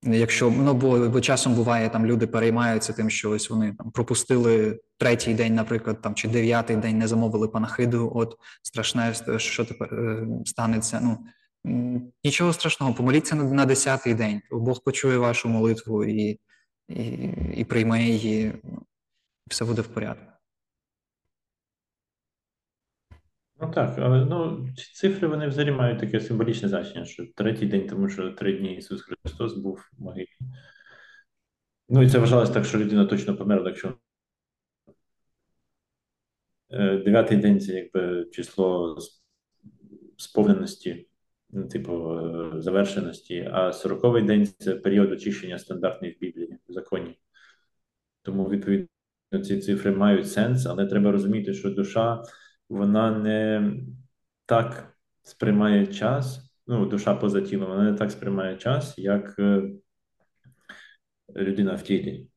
Якщо ну бо, бо часом буває, там люди переймаються тим, що ось вони там пропустили третій день, наприклад, там чи дев'ятий день не замовили панахиду. От страшне, що тепер е, станеться. Ну нічого страшного, помоліться на, на десятий день. Бог почує вашу молитву і і, і прийме її. Все буде в порядку. Ну так, але ну, ці цифри вони взагалі мають таке символічне значення, що третій день, тому що три дні Ісус Христос був в могилі. Ну і це вважалось так, що людина точно померла, якщо е, дев'ятий день це якби число сповненості, ну, типу, е, завершеності, а сороковий день це період очищення стандартний в Біблії, в законі. Тому, відповідно, ці цифри мають сенс, але треба розуміти, що душа вона не так сприймає час, ну, душа поза тілом, вона не так сприймає час, як е, людина в тілі.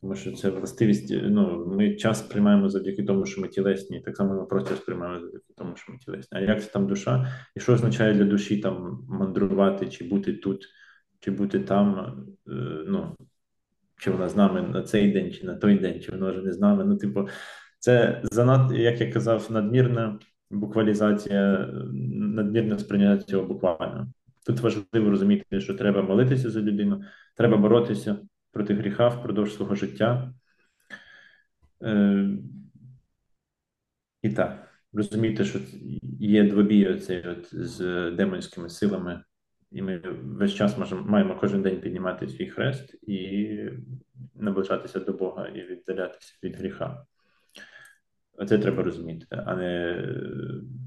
Тому що це властивість, ну, ми час сприймаємо завдяки тому, що ми тілесні, так само ми просто сприймаємо завдяки тому, що ми тілесні. А як це там душа? І що означає для душі там мандрувати, чи бути тут, чи бути там? Е, ну, Чи вона з нами на цей день, чи на той день, чи вона вже не з нами. Ну, типу, це занадто, як я казав, надмірна буквалізація, надмірне сприйняття цього буквально. Тут важливо розуміти, що треба молитися за людину, треба боротися проти гріха впродовж свого життя. Е, І так, розуміти, що є двобій оцей от з демонськими силами, і ми весь час можемо, маємо кожен день піднімати свій хрест і наближатися до Бога і віддалятися від гріха. Це треба розуміти, а не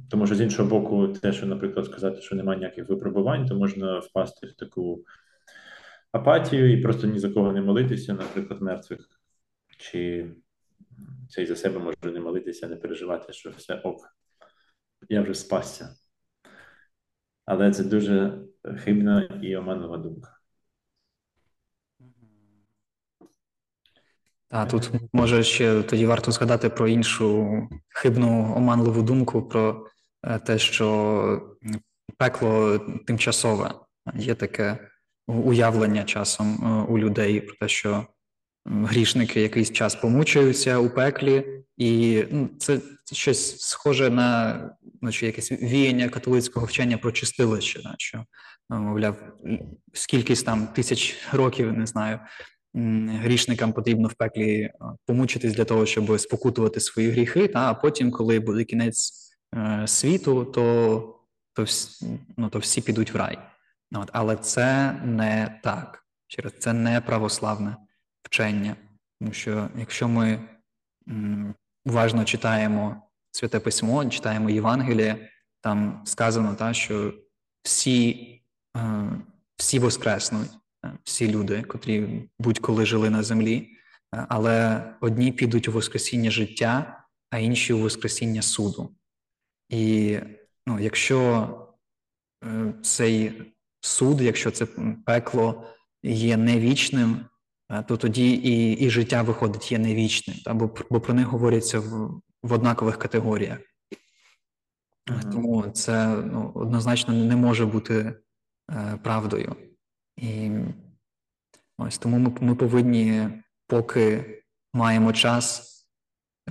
тому, що з іншого боку, те, що, наприклад, сказати, що немає ніяких випробувань, то можна впасти в таку апатію і просто ні за кого не молитися, наприклад, мертвих, чи цей за себе може не молитися, не переживати, що все ок, я вже спасся. Але це дуже хибна і оманова думка. А тут може ще тоді варто згадати про іншу хибну оманливу думку про е, те, що пекло тимчасове. Є таке уявлення часом е, у людей про те, що грішники якийсь час помучаються у пеклі, і ну, це щось схоже на ну, чи якесь віяння католицького вчення про чистилище, що мовляв, скількись там тисяч років, не знаю грішникам потрібно в пеклі помучитись для того, щоб спокутувати свої гріхи. Та а потім, коли буде кінець е, світу, то то, ну, то всі підуть в рай. От, Але це не так. Через це не православне вчення. Тому що якщо ми м, уважно читаємо святе письмо, читаємо Євангеліє, там сказано, та, що всі, е, всі воскреснуть. Е, всі люди, котрі будь-коли жили на землі, е, але одні підуть у Воскресіння життя, а інші у Воскресіння суду. І ну, якщо е, цей суд, якщо це пекло є невічним, то тоді і і життя виходить є невічним, та, бо, бо про них говориться в, в однакових категоріях. Тому це ну, однозначно не може бути е, правдою. І ось тому ми, ми повинні, поки маємо час,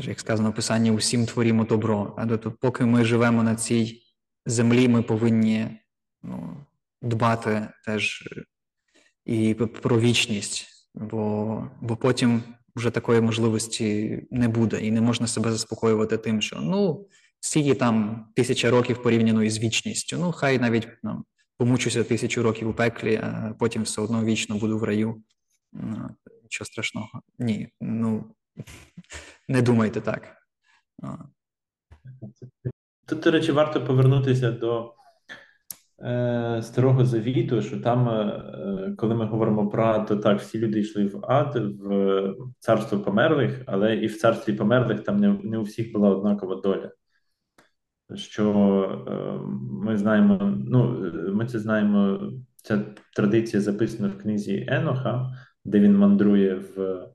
як сказано в Писанні, усім творімо добро. Тобто, поки ми живемо на цій землі, ми повинні ну, дбати теж і про вічність, бо, бо потім вже такої можливості не буде, і не можна себе заспокоювати тим, що ну. Скільки там тисяча років порівняно із вічністю. Ну, хай навіть ну, помучуся тисячу років у пеклі, а потім все одно вічно буду в раю. Нічого страшного. Ні, ну [LAUGHS] не думайте так. Тут, до речі, варто повернутися до е, Старого Завіту, що там, е, коли ми говоримо про ад, то так, всі люди йшли в ад, в царство померлих, але і в царстві померлих там не, не у всіх була однакова доля що е, ми знаємо, ну ми це знаємо. Ця традиція записана в книзі Еноха, де він мандрує в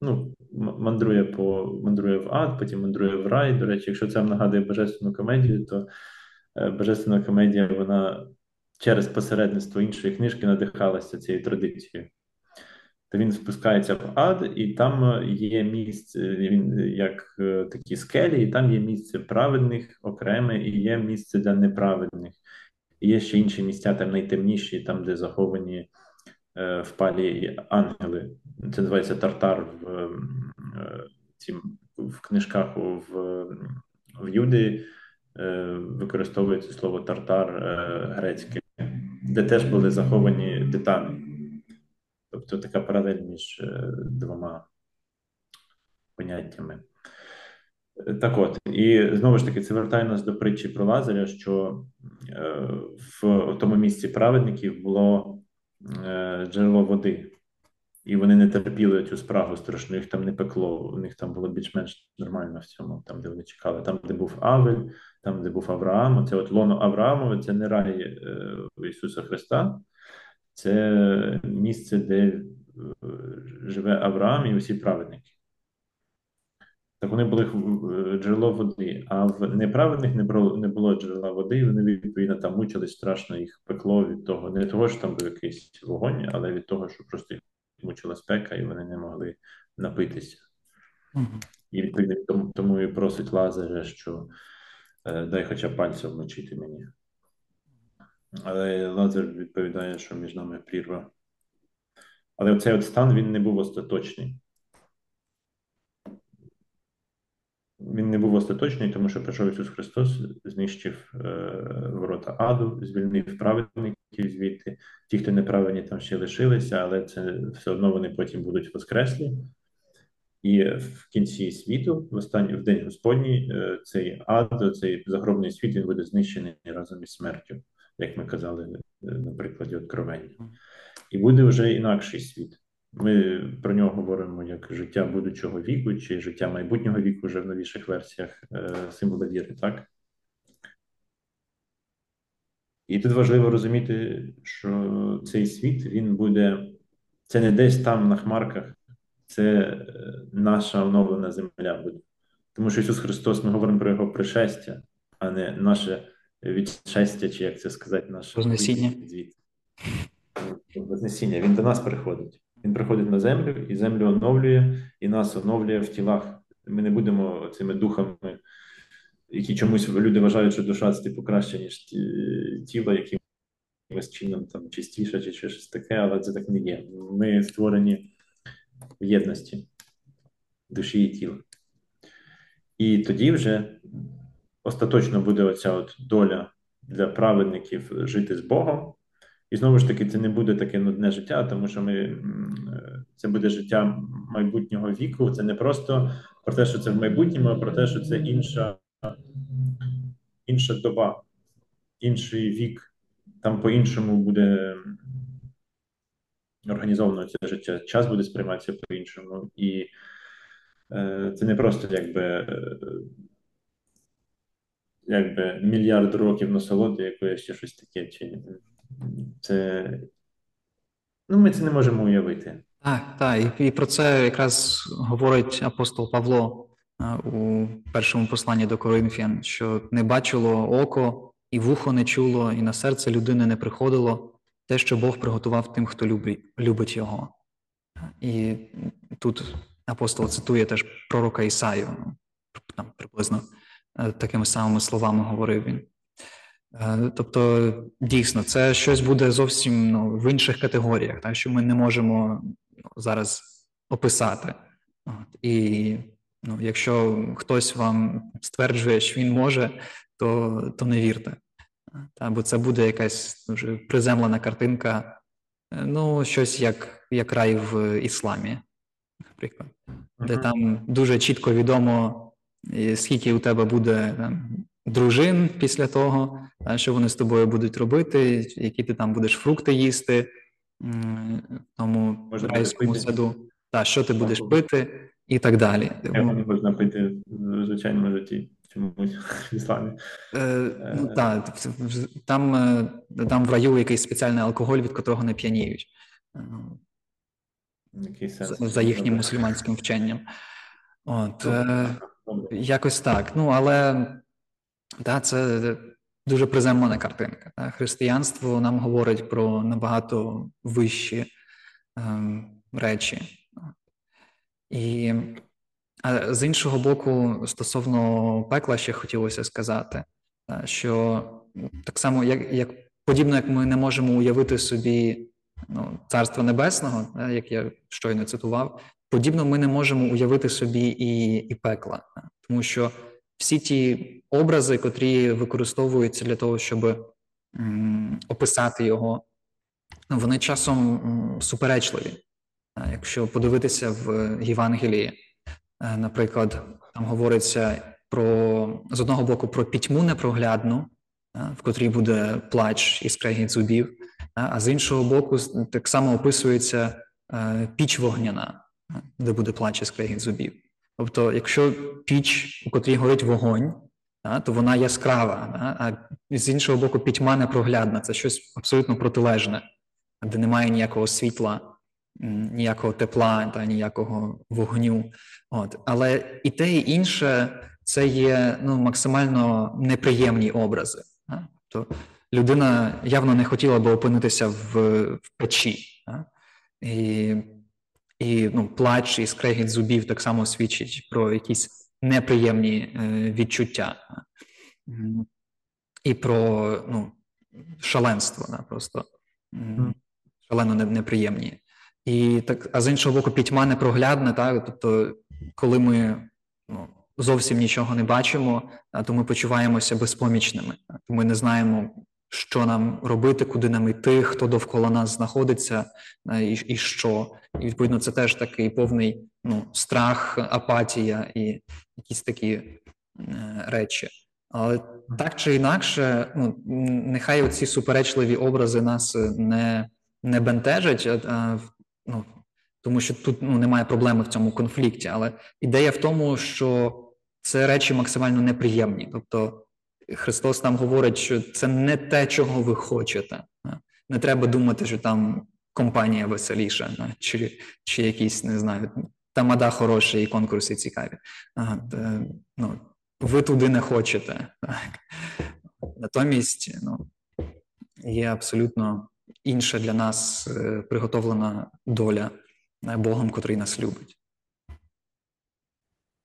ну, мандрує по мандрує в ад, потім мандрує в рай. До речі, якщо це нагадує божественну комедію, то е, божественна комедія вона через посередництво іншої книжки надихалася цією традицією. То він спускається в ад, і там є місце, він як е, такі скелі, і там є місце праведних окреме, і є місце для неправедних. І є ще інші місця, там найтемніші, там, де заховані е, впалі ангели. Це називається Тартар в е, цім, в книжках в, в Юдії. Е, використовується слово тартар е, грецьке, де теж були заховані деталі. Тобто така паралель між е, двома поняттями. Так от, і знову ж таки, це вертає нас до притчі про Лазаря, що в тому місці праведників було джерело води, і вони не терпіли цю спрагу страшну, їх там не пекло, у них там було більш-менш нормально в цьому, там, де вони чекали, там, де був Авель, там, де був Авраам, це от лоно Авраамове, це не рай е, Ісуса Христа, це місце, де е, живе Авраам і усі праведники. Так вони були е, джерело води, а в неправедних не було, не було джерела води, і вони відповідно там мучились страшно їх пекло від того, не того, що там був якийсь вогонь, але від того, що просто їх мучила спека, і вони не могли напитися. Угу. І відповідно тому, тому і просить Лазаря, що Е, дай хоча б пальцем мені. Але Лазар відповідає, що між нами прірва. Але оцей от стан він не був остаточний. Він не був остаточний, тому що прийшов Ісус Христос, знищив е, ворота аду, звільнив праведників звідти. Ті, хто неправедні, там ще лишилися, але це все одно вони потім будуть воскреслі. І в кінці світу, в останній в день Господній, е, цей ад, цей загробний світ, він буде знищений разом із смертю, як ми казали е, на прикладі откровення. І буде вже інакший світ. Ми про нього говоримо як життя будучого віку чи життя майбутнього віку вже в новіших версіях е, символа віри, так? І тут важливо розуміти, що цей світ він буде, це не десь там на хмарках це е, наша оновлена земля буде. Тому що Ісус Христос, ми говоримо про Його пришестя, а не наше відшестя, чи як це сказати, наше Вознесіння. Вознесіння. Він до нас приходить. Він приходить на землю, і землю оновлює, і нас оновлює в тілах. Ми не будемо цими духами, які чомусь люди вважають, що душа це типу краще, ніж тіло, якимось чином там чистіше, чи щось таке, але це так не є. Ми створені в єдності душі і тіла. І тоді вже остаточно буде оця от доля для праведників жити з Богом. І знову ж таки, це не буде таке нудне життя, тому що ми це буде життя майбутнього віку. Це не просто про те, що це в майбутньому, а про те, що це інша інша доба, інший вік. Там по-іншому буде організовано це життя. Час буде сприйматися по-іншому, і е, це не просто якби е, якби мільярд років насолоди, якоїсь ще щось таке. Чи це ну ми це не можемо уявити. Так, так, і, і про це якраз говорить апостол Павло у першому посланні до Коринфян, що не бачило око, і вухо не чуло, і на серце людини не приходило те, що Бог приготував тим, хто любить, його. І тут апостол цитує теж пророка Ісаю, там приблизно е, такими самими словами говорив він. Е, тобто, дійсно, це щось буде зовсім ну, в інших категоріях, так, що ми не можемо зараз описати. І ну, якщо хтось вам стверджує, що він може, то, то не вірте. Та, бо це буде якась дуже приземлена картинка, е, ну, щось як як рай в ісламі, наприклад, де там дуже чітко відомо, скільки у тебе буде там, дружин після того, що вони з тобою будуть робити, які ти там будеш фрукти їсти, в тому райському саду, та, що ти будеш пити і так далі. Можна пити в звичайному житті чомусь [LAUGHS] в ісламі. Е, ну, е, так, там, е, там в раю якийсь спеціальний алкоголь, від котрого не п'яніють. Який сенс? за їхнім мусульманським вченням. От, е, Якось так. Ну, але да, це дуже приземлена картинка. Да. Християнство нам говорить про набагато вищі ем, речі. І а з іншого боку, стосовно пекла, ще хотілося сказати, що так само, як як подібно, як ми не можемо уявити собі ну, царство небесного, як я щойно цитував, подібно ми не можемо уявити собі і, і пекла, тому що всі ті образи, котрі використовуються для того, щоб м, описати його, вони часом м, суперечливі. Якщо подивитися в Євангелії, е, наприклад, там говориться про з одного боку про пітьму непроглядну, в котрій буде плач і скрегіт зубів, а з іншого боку, так само описується е, піч вогняна, де буде плач і скрегіт зубів. Тобто, якщо піч, у котрій горить вогонь, то вона яскрава, а з іншого боку, пітьма непроглядна це щось абсолютно протилежне, де немає ніякого світла ніякого тепла та ніякого вогню. От. Але і те, і інше це є ну, максимально неприємні образи. Тобто людина явно не хотіла би опинитися в в печі. І і ну, плач і скрегіт зубів так само свідчить про якісь неприємні е, відчуття. І про ну, шаленство, да, просто шалено неприємні і так, а з іншого боку, пітьма непроглядна, так тобто, коли ми ну, зовсім нічого не бачимо, то ми почуваємося безпомічними. То ми не знаємо, що нам робити, куди нам йти, хто довкола нас знаходиться, і і що. І відповідно, це теж такий повний ну, страх, апатія і якісь такі е, речі. Але так чи інакше, ну нехай оці суперечливі образи нас не не бентежать, а ну, тому що тут ну, немає проблеми в цьому конфлікті. Але ідея в тому, що це речі максимально неприємні. Тобто Христос нам говорить, що це не те, чого ви хочете. Не треба думати, що там компанія веселіша, чи чи якісь, не знаю, тамада хороша і конкурси цікаві. ну, Ви туди не хочете. Натомість ну, є абсолютно інша для нас е, приготовлена доля е, Богом, котрий нас любить.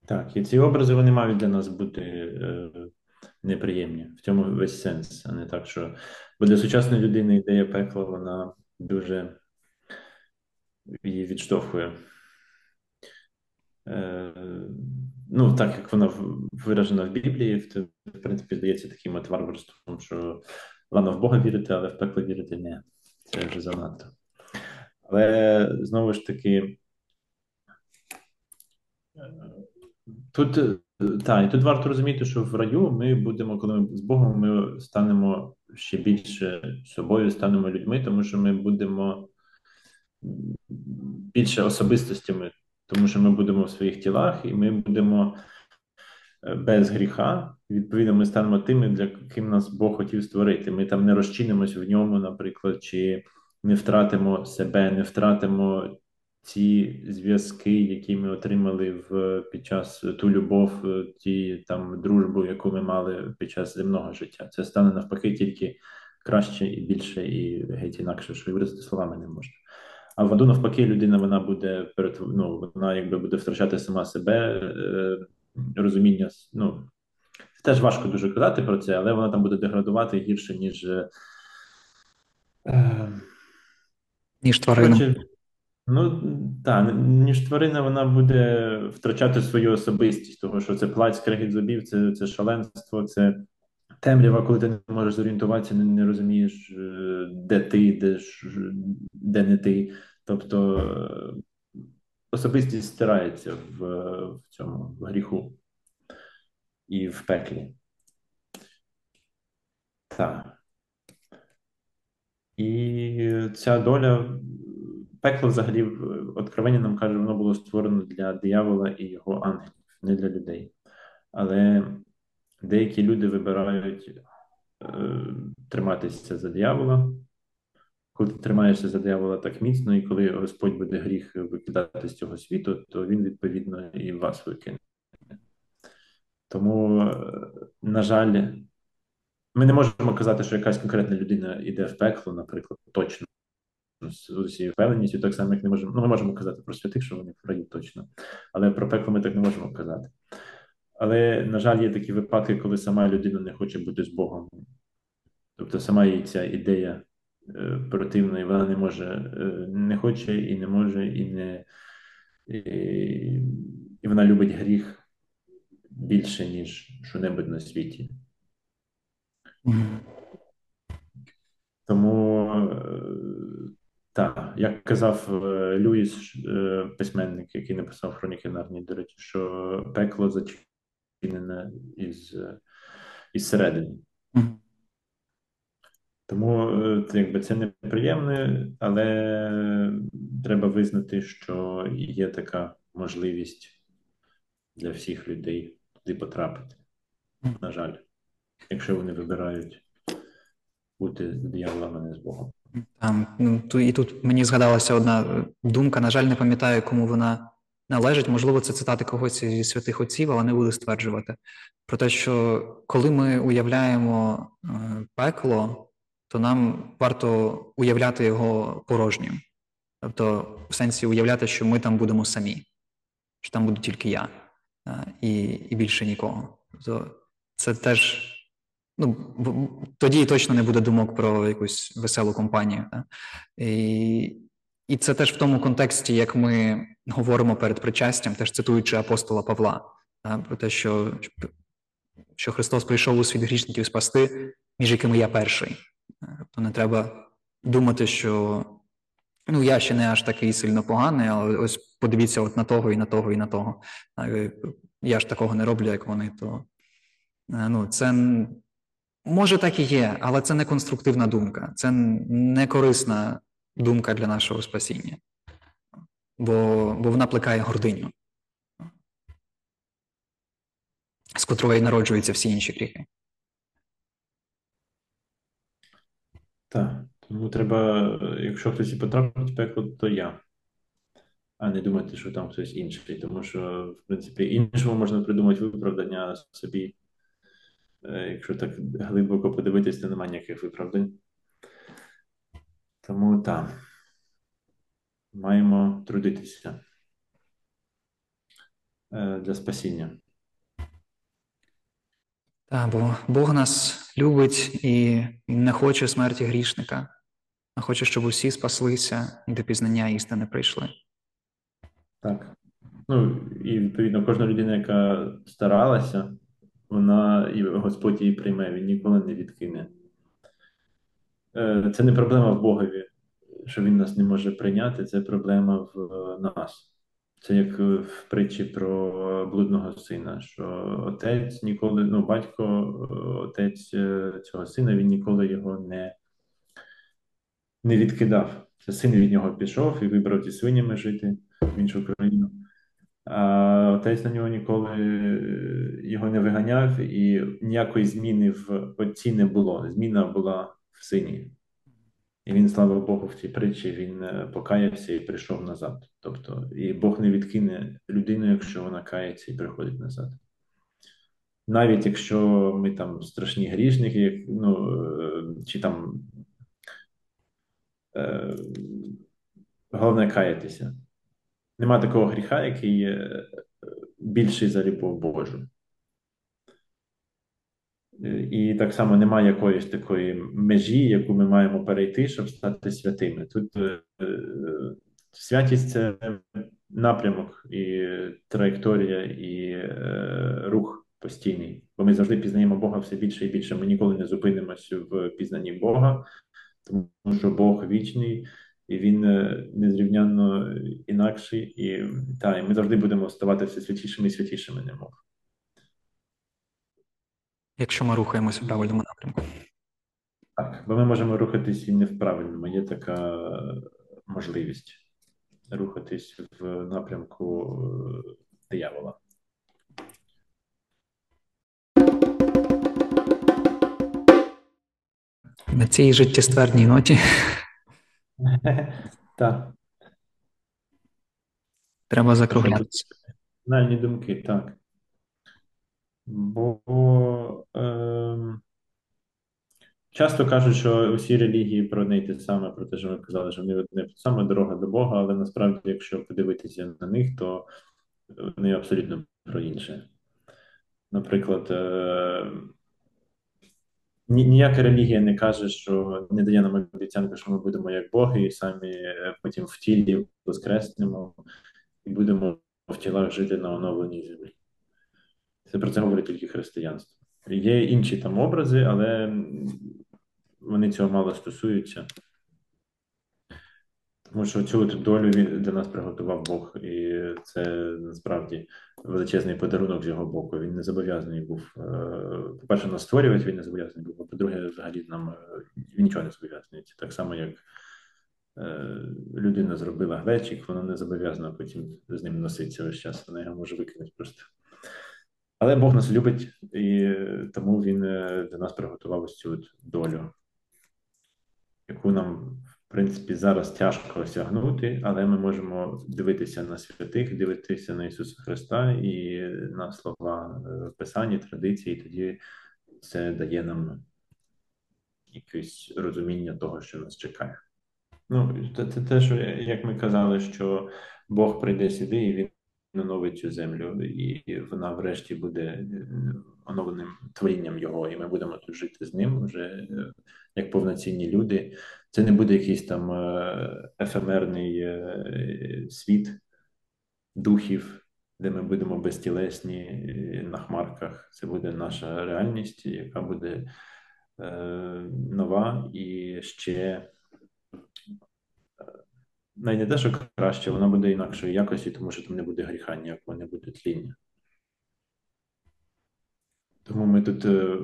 Так, і ці образи вони мають для нас бути е, неприємні. В цьому весь сенс, а не так, що бо для сучасної людини ідея пекла, вона дуже її відштовхує. Е, Ну, так як вона виражена в Біблії, в принципі, здається таким от варварством, що ладно, в Бога вірити, але в пекло вірити не. Це вже занадто. Але знову ж таки, тут та, і тут варто розуміти, що в раю ми будемо, коли ми з Богом, ми станемо ще більше собою, станемо людьми, тому що ми будемо більше особистостями, тому що ми будемо в своїх тілах, і ми будемо Е, без гріха, відповідно, ми станемо тими, для ким нас Бог хотів створити. Ми там не розчинимось в ньому, наприклад, чи не втратимо себе, не втратимо ці зв'язки, які ми отримали в під час ту любов, е, ті там дружбу, яку ми мали під час земного життя. Це стане навпаки тільки краще і більше, і геть інакше, що виразити словами не можна. А в аду навпаки, людина вона буде ну, вона якби буде втрачати сама себе, е, розуміння. Ну, теж важко дуже казати про це, але вона там буде деградувати гірше, ніж. Е, ніж тварина. Ну, так, ніж тварина, вона буде втрачати свою особистість, тому що це плать, скрегіт зубів, це це шаленство, це темрява, коли ти не можеш зорієнтуватися, не, не розумієш, е, де ти, де, де не ти. Тобто особистість стирається в, в цьому в гріху і в пеклі. Так. І ця доля, пекло взагалі в Откровенні нам каже, воно було створено для диявола і його ангелів, не для людей. Але деякі люди вибирають е, триматися за диявола, коли ти тримаєшся за диявола так міцно, і коли Господь буде гріх викидати з цього світу, то він відповідно і вас викине. Тому, на жаль, ми не можемо казати, що якась конкретна людина йде в пекло, наприклад, точно з усією впевненістю, так само, як не можемо. Ну, ми можемо казати про святих, що вони в раю точно, але про пекло ми так не можемо казати. Але, на жаль, є такі випадки, коли сама людина не хоче бути з Богом. Тобто, сама їй ця ідея е, противна, і вона не може, е, не хоче і не може, і не і, і вона любить гріх більше, ніж що-небудь на світі. Тому е, так, як казав е, Люїс, е, письменник, який написав Хроніки Нарнії, до речі, що пекло зачинене із із середини. Тому це, якби це неприємне, але треба визнати, що є така можливість для всіх людей туди потрапити. На жаль якщо вони вибирають бути з дияволом, не з Богом. Там, ну, І тут мені згадалася одна думка, на жаль, не пам'ятаю, кому вона належить. Можливо, це цитати когось зі святих отців, але не буду стверджувати. Про те, що коли ми уявляємо е, пекло, то нам варто уявляти його порожнім. Тобто, в сенсі уявляти, що ми там будемо самі, що там буду тільки я е, і і більше нікого. Тобто, це теж ну, тоді точно не буде думок про якусь веселу компанію. І і це теж в тому контексті, як ми говоримо перед причастям, теж цитуючи апостола Павла, да? про те, що що Христос прийшов у світ грішників спасти, між якими я перший. Тобто не треба думати, що ну, я ще не аж такий сильно поганий, але ось подивіться от на того, і на того, і на того. Я ж такого не роблю, як вони, то ну, це Може, так і є, але це не конструктивна думка, це не корисна думка для нашого спасіння, бо бо вона плекає гординю, з котрої народжуються всі інші гріхи. Так, тому треба, якщо хтось і потрапить в пекло, то я, а не думати, що там хтось інший. Тому що, в принципі, іншому можна придумати виправдання собі. Е, якщо так глибоко подивитись, то немає ніяких виправдань. Тому так, маємо трудитися е, для спасіння. Так, бо Бог нас любить і не хоче смерті грішника, а хоче, щоб усі спаслися і до пізнання істини прийшли. Так. Ну і відповідно кожна людина, яка старалася вона і Господь її прийме, він ніколи не відкине. Е, це не проблема в Богові, що він нас не може прийняти, це проблема в нас. Це як в притчі про блудного сина, що отець ніколи, ну, батько, отець е, цього сина, він ніколи його не не відкидав. Це син від нього пішов і вибрав зі свинями жити в іншу країну. Отець на нього ніколи е, його не виганяв, і ніякої зміни в отці не було. Зміна була в сині. І він, слава Богу, в цій притчі він е, покаявся і прийшов назад. Тобто, і Бог не відкине людину, якщо вона кається і приходить назад. Навіть якщо ми там страшні грішники, ну, е, чи там е, головне каятися. Нема такого гріха, який е, більший за любов Божу. Е, і так само немає якоїсь такої межі, яку ми маємо перейти, щоб стати святими. Тут е, святість це напрямок і траєкторія, і рух постійний. Бо ми завжди пізнаємо Бога все більше і більше. Ми ніколи не зупинимося в пізнанні Бога, тому що Бог вічний і він е, незрівнянно інакший, і та, і ми завжди будемо ставати все святішими і святішими, немов. Якщо ми рухаємося в правильному напрямку. Так, бо ми можемо рухатись і не в правильному. Є така можливість рухатись в напрямку е, диявола. На цій життєстверній ноті Так. Треба закруглятися. Фінальні думки, так. Бо е, часто кажуть, що усі релігії про й те саме, про те, що ми казали, що вони одне саме дорога до Бога, але насправді, якщо подивитися на них, то вони абсолютно про інше. Наприклад, е, ніяка релігія не каже, що не дає нам обіцянку, що ми будемо як Боги, і самі е, потім в тілі воскреснемо і будемо в тілах жити на оновленій землі. Це про це говорить тільки християнство. Є інші там образи, але вони цього мало стосуються. Тому що цю долю для нас приготував Бог, і це насправді величезний подарунок з його боку. Він не зобов'язаний був. Е, по-перше, нас створювати, він не зобов'язаний був. А по-друге, взагалі нам е, він нічого не зобов'язаний. Так само, як е, людина зробила глечик, вона не зобов'язана потім з ним носитися весь час, вона його може викинути просто. Але Бог нас любить, і тому він для нас приготував ось цю долю, яку нам в принципі, зараз тяжко осягнути, але ми можемо дивитися на святих, дивитися на Ісуса Христа і на слова е, Писання, традиції, і тоді це дає нам якесь розуміння того, що нас чекає. Ну, це, це те, що як ми казали, що Бог прийде сюди і він оновить цю землю, і вона врешті буде е, оновленим творінням його, і ми будемо тут жити з ним вже е, як повноцінні люди. Це не буде якийсь там е, ефемерний світ духів, де ми будемо безтілесні на хмарках. Це буде наша реальність, яка буде нова і ще навіть не те, що краще, вона буде інакшої якості, тому що там не буде гріха ніякого, не буде тління. Тому ми тут, е,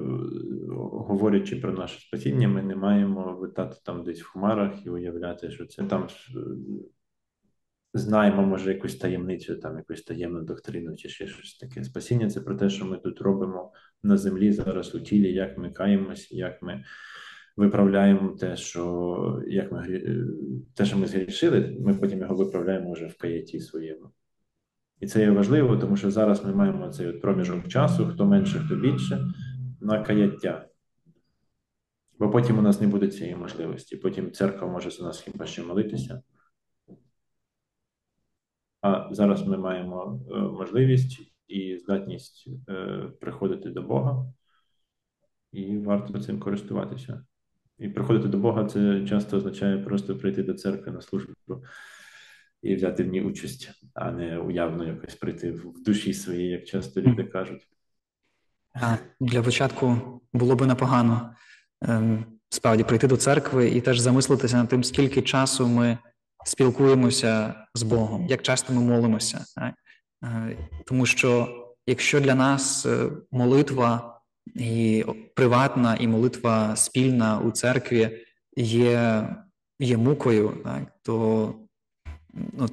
говорячи про наше спасіння, ми не маємо витати там десь в хмарах і уявляти, що це там е, знаємо, може, якусь таємницю, там якусь таємну доктрину чи ще щось таке. Спасіння це про те, що ми тут робимо на землі зараз у тілі, як ми каємось, як ми виправляємо те, що як ми те, що ми згрішили, ми потім його виправляємо вже в каяті своєму. І це є важливо, тому що зараз ми маємо цей от проміжок часу, хто менше, хто більше, на каяття. Бо потім у нас не буде цієї можливості. Потім церква може за нас хіба ще молитися. А зараз ми маємо е, можливість і здатність е, приходити до Бога, і варто цим користуватися. І приходити до Бога це часто означає просто прийти до церкви на службу і взяти в ній участь, а не уявно якось прийти в душі своїй, як часто люди кажуть. Для початку було би непогано ем, справді прийти до церкви і теж замислитися над тим, скільки часу ми спілкуємося з Богом, як часто ми молимося. Е, тому що якщо для нас е, молитва і приватна і молитва спільна у церкві є є мукою, так, то ну,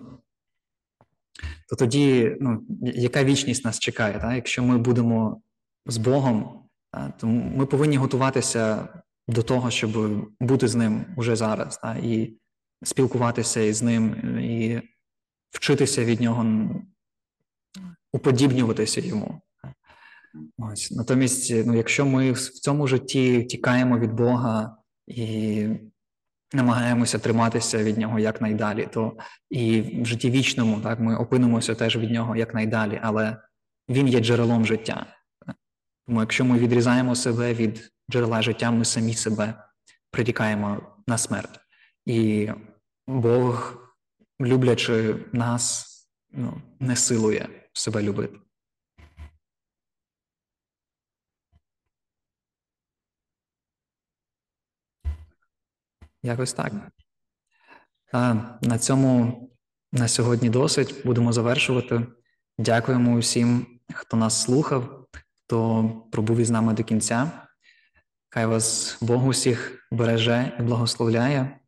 то тоді ну, яка вічність нас чекає? Так? Якщо ми будемо з Богом, так, то ми повинні готуватися до того, щоб бути з ним уже зараз, так? і спілкуватися із ним, і вчитися від нього, уподібнюватися йому. Ось натомість, ну, якщо ми в цьому житті тікаємо від Бога і намагаємося триматися від нього якнайдалі, то і в житті вічному так ми опинимося теж від нього якнайдалі, але він є джерелом життя. Тому якщо ми відрізаємо себе від джерела життя, ми самі себе притікаємо на смерть. І Бог, люблячи нас, ну, не силує себе любити. Якось так. А На цьому на сьогодні досить. Будемо завершувати. Дякуємо усім, хто нас слухав, хто пробув із нами до кінця. Хай вас Бог усіх береже і благословляє.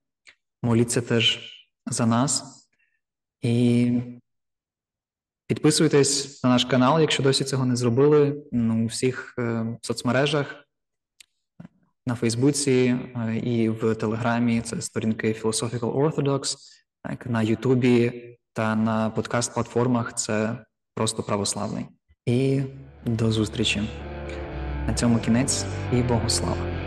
Моліться теж за нас. І підписуйтесь на наш канал, якщо досі цього не зробили. Ну, у всіх е, соцмережах. На Фейсбуці е, і в Телеграмі. Це сторінки Philosophical Orthodox, так, на Ютубі та на подкаст-платформах. Це просто православний. І до зустрічі. На цьому кінець і Богослава.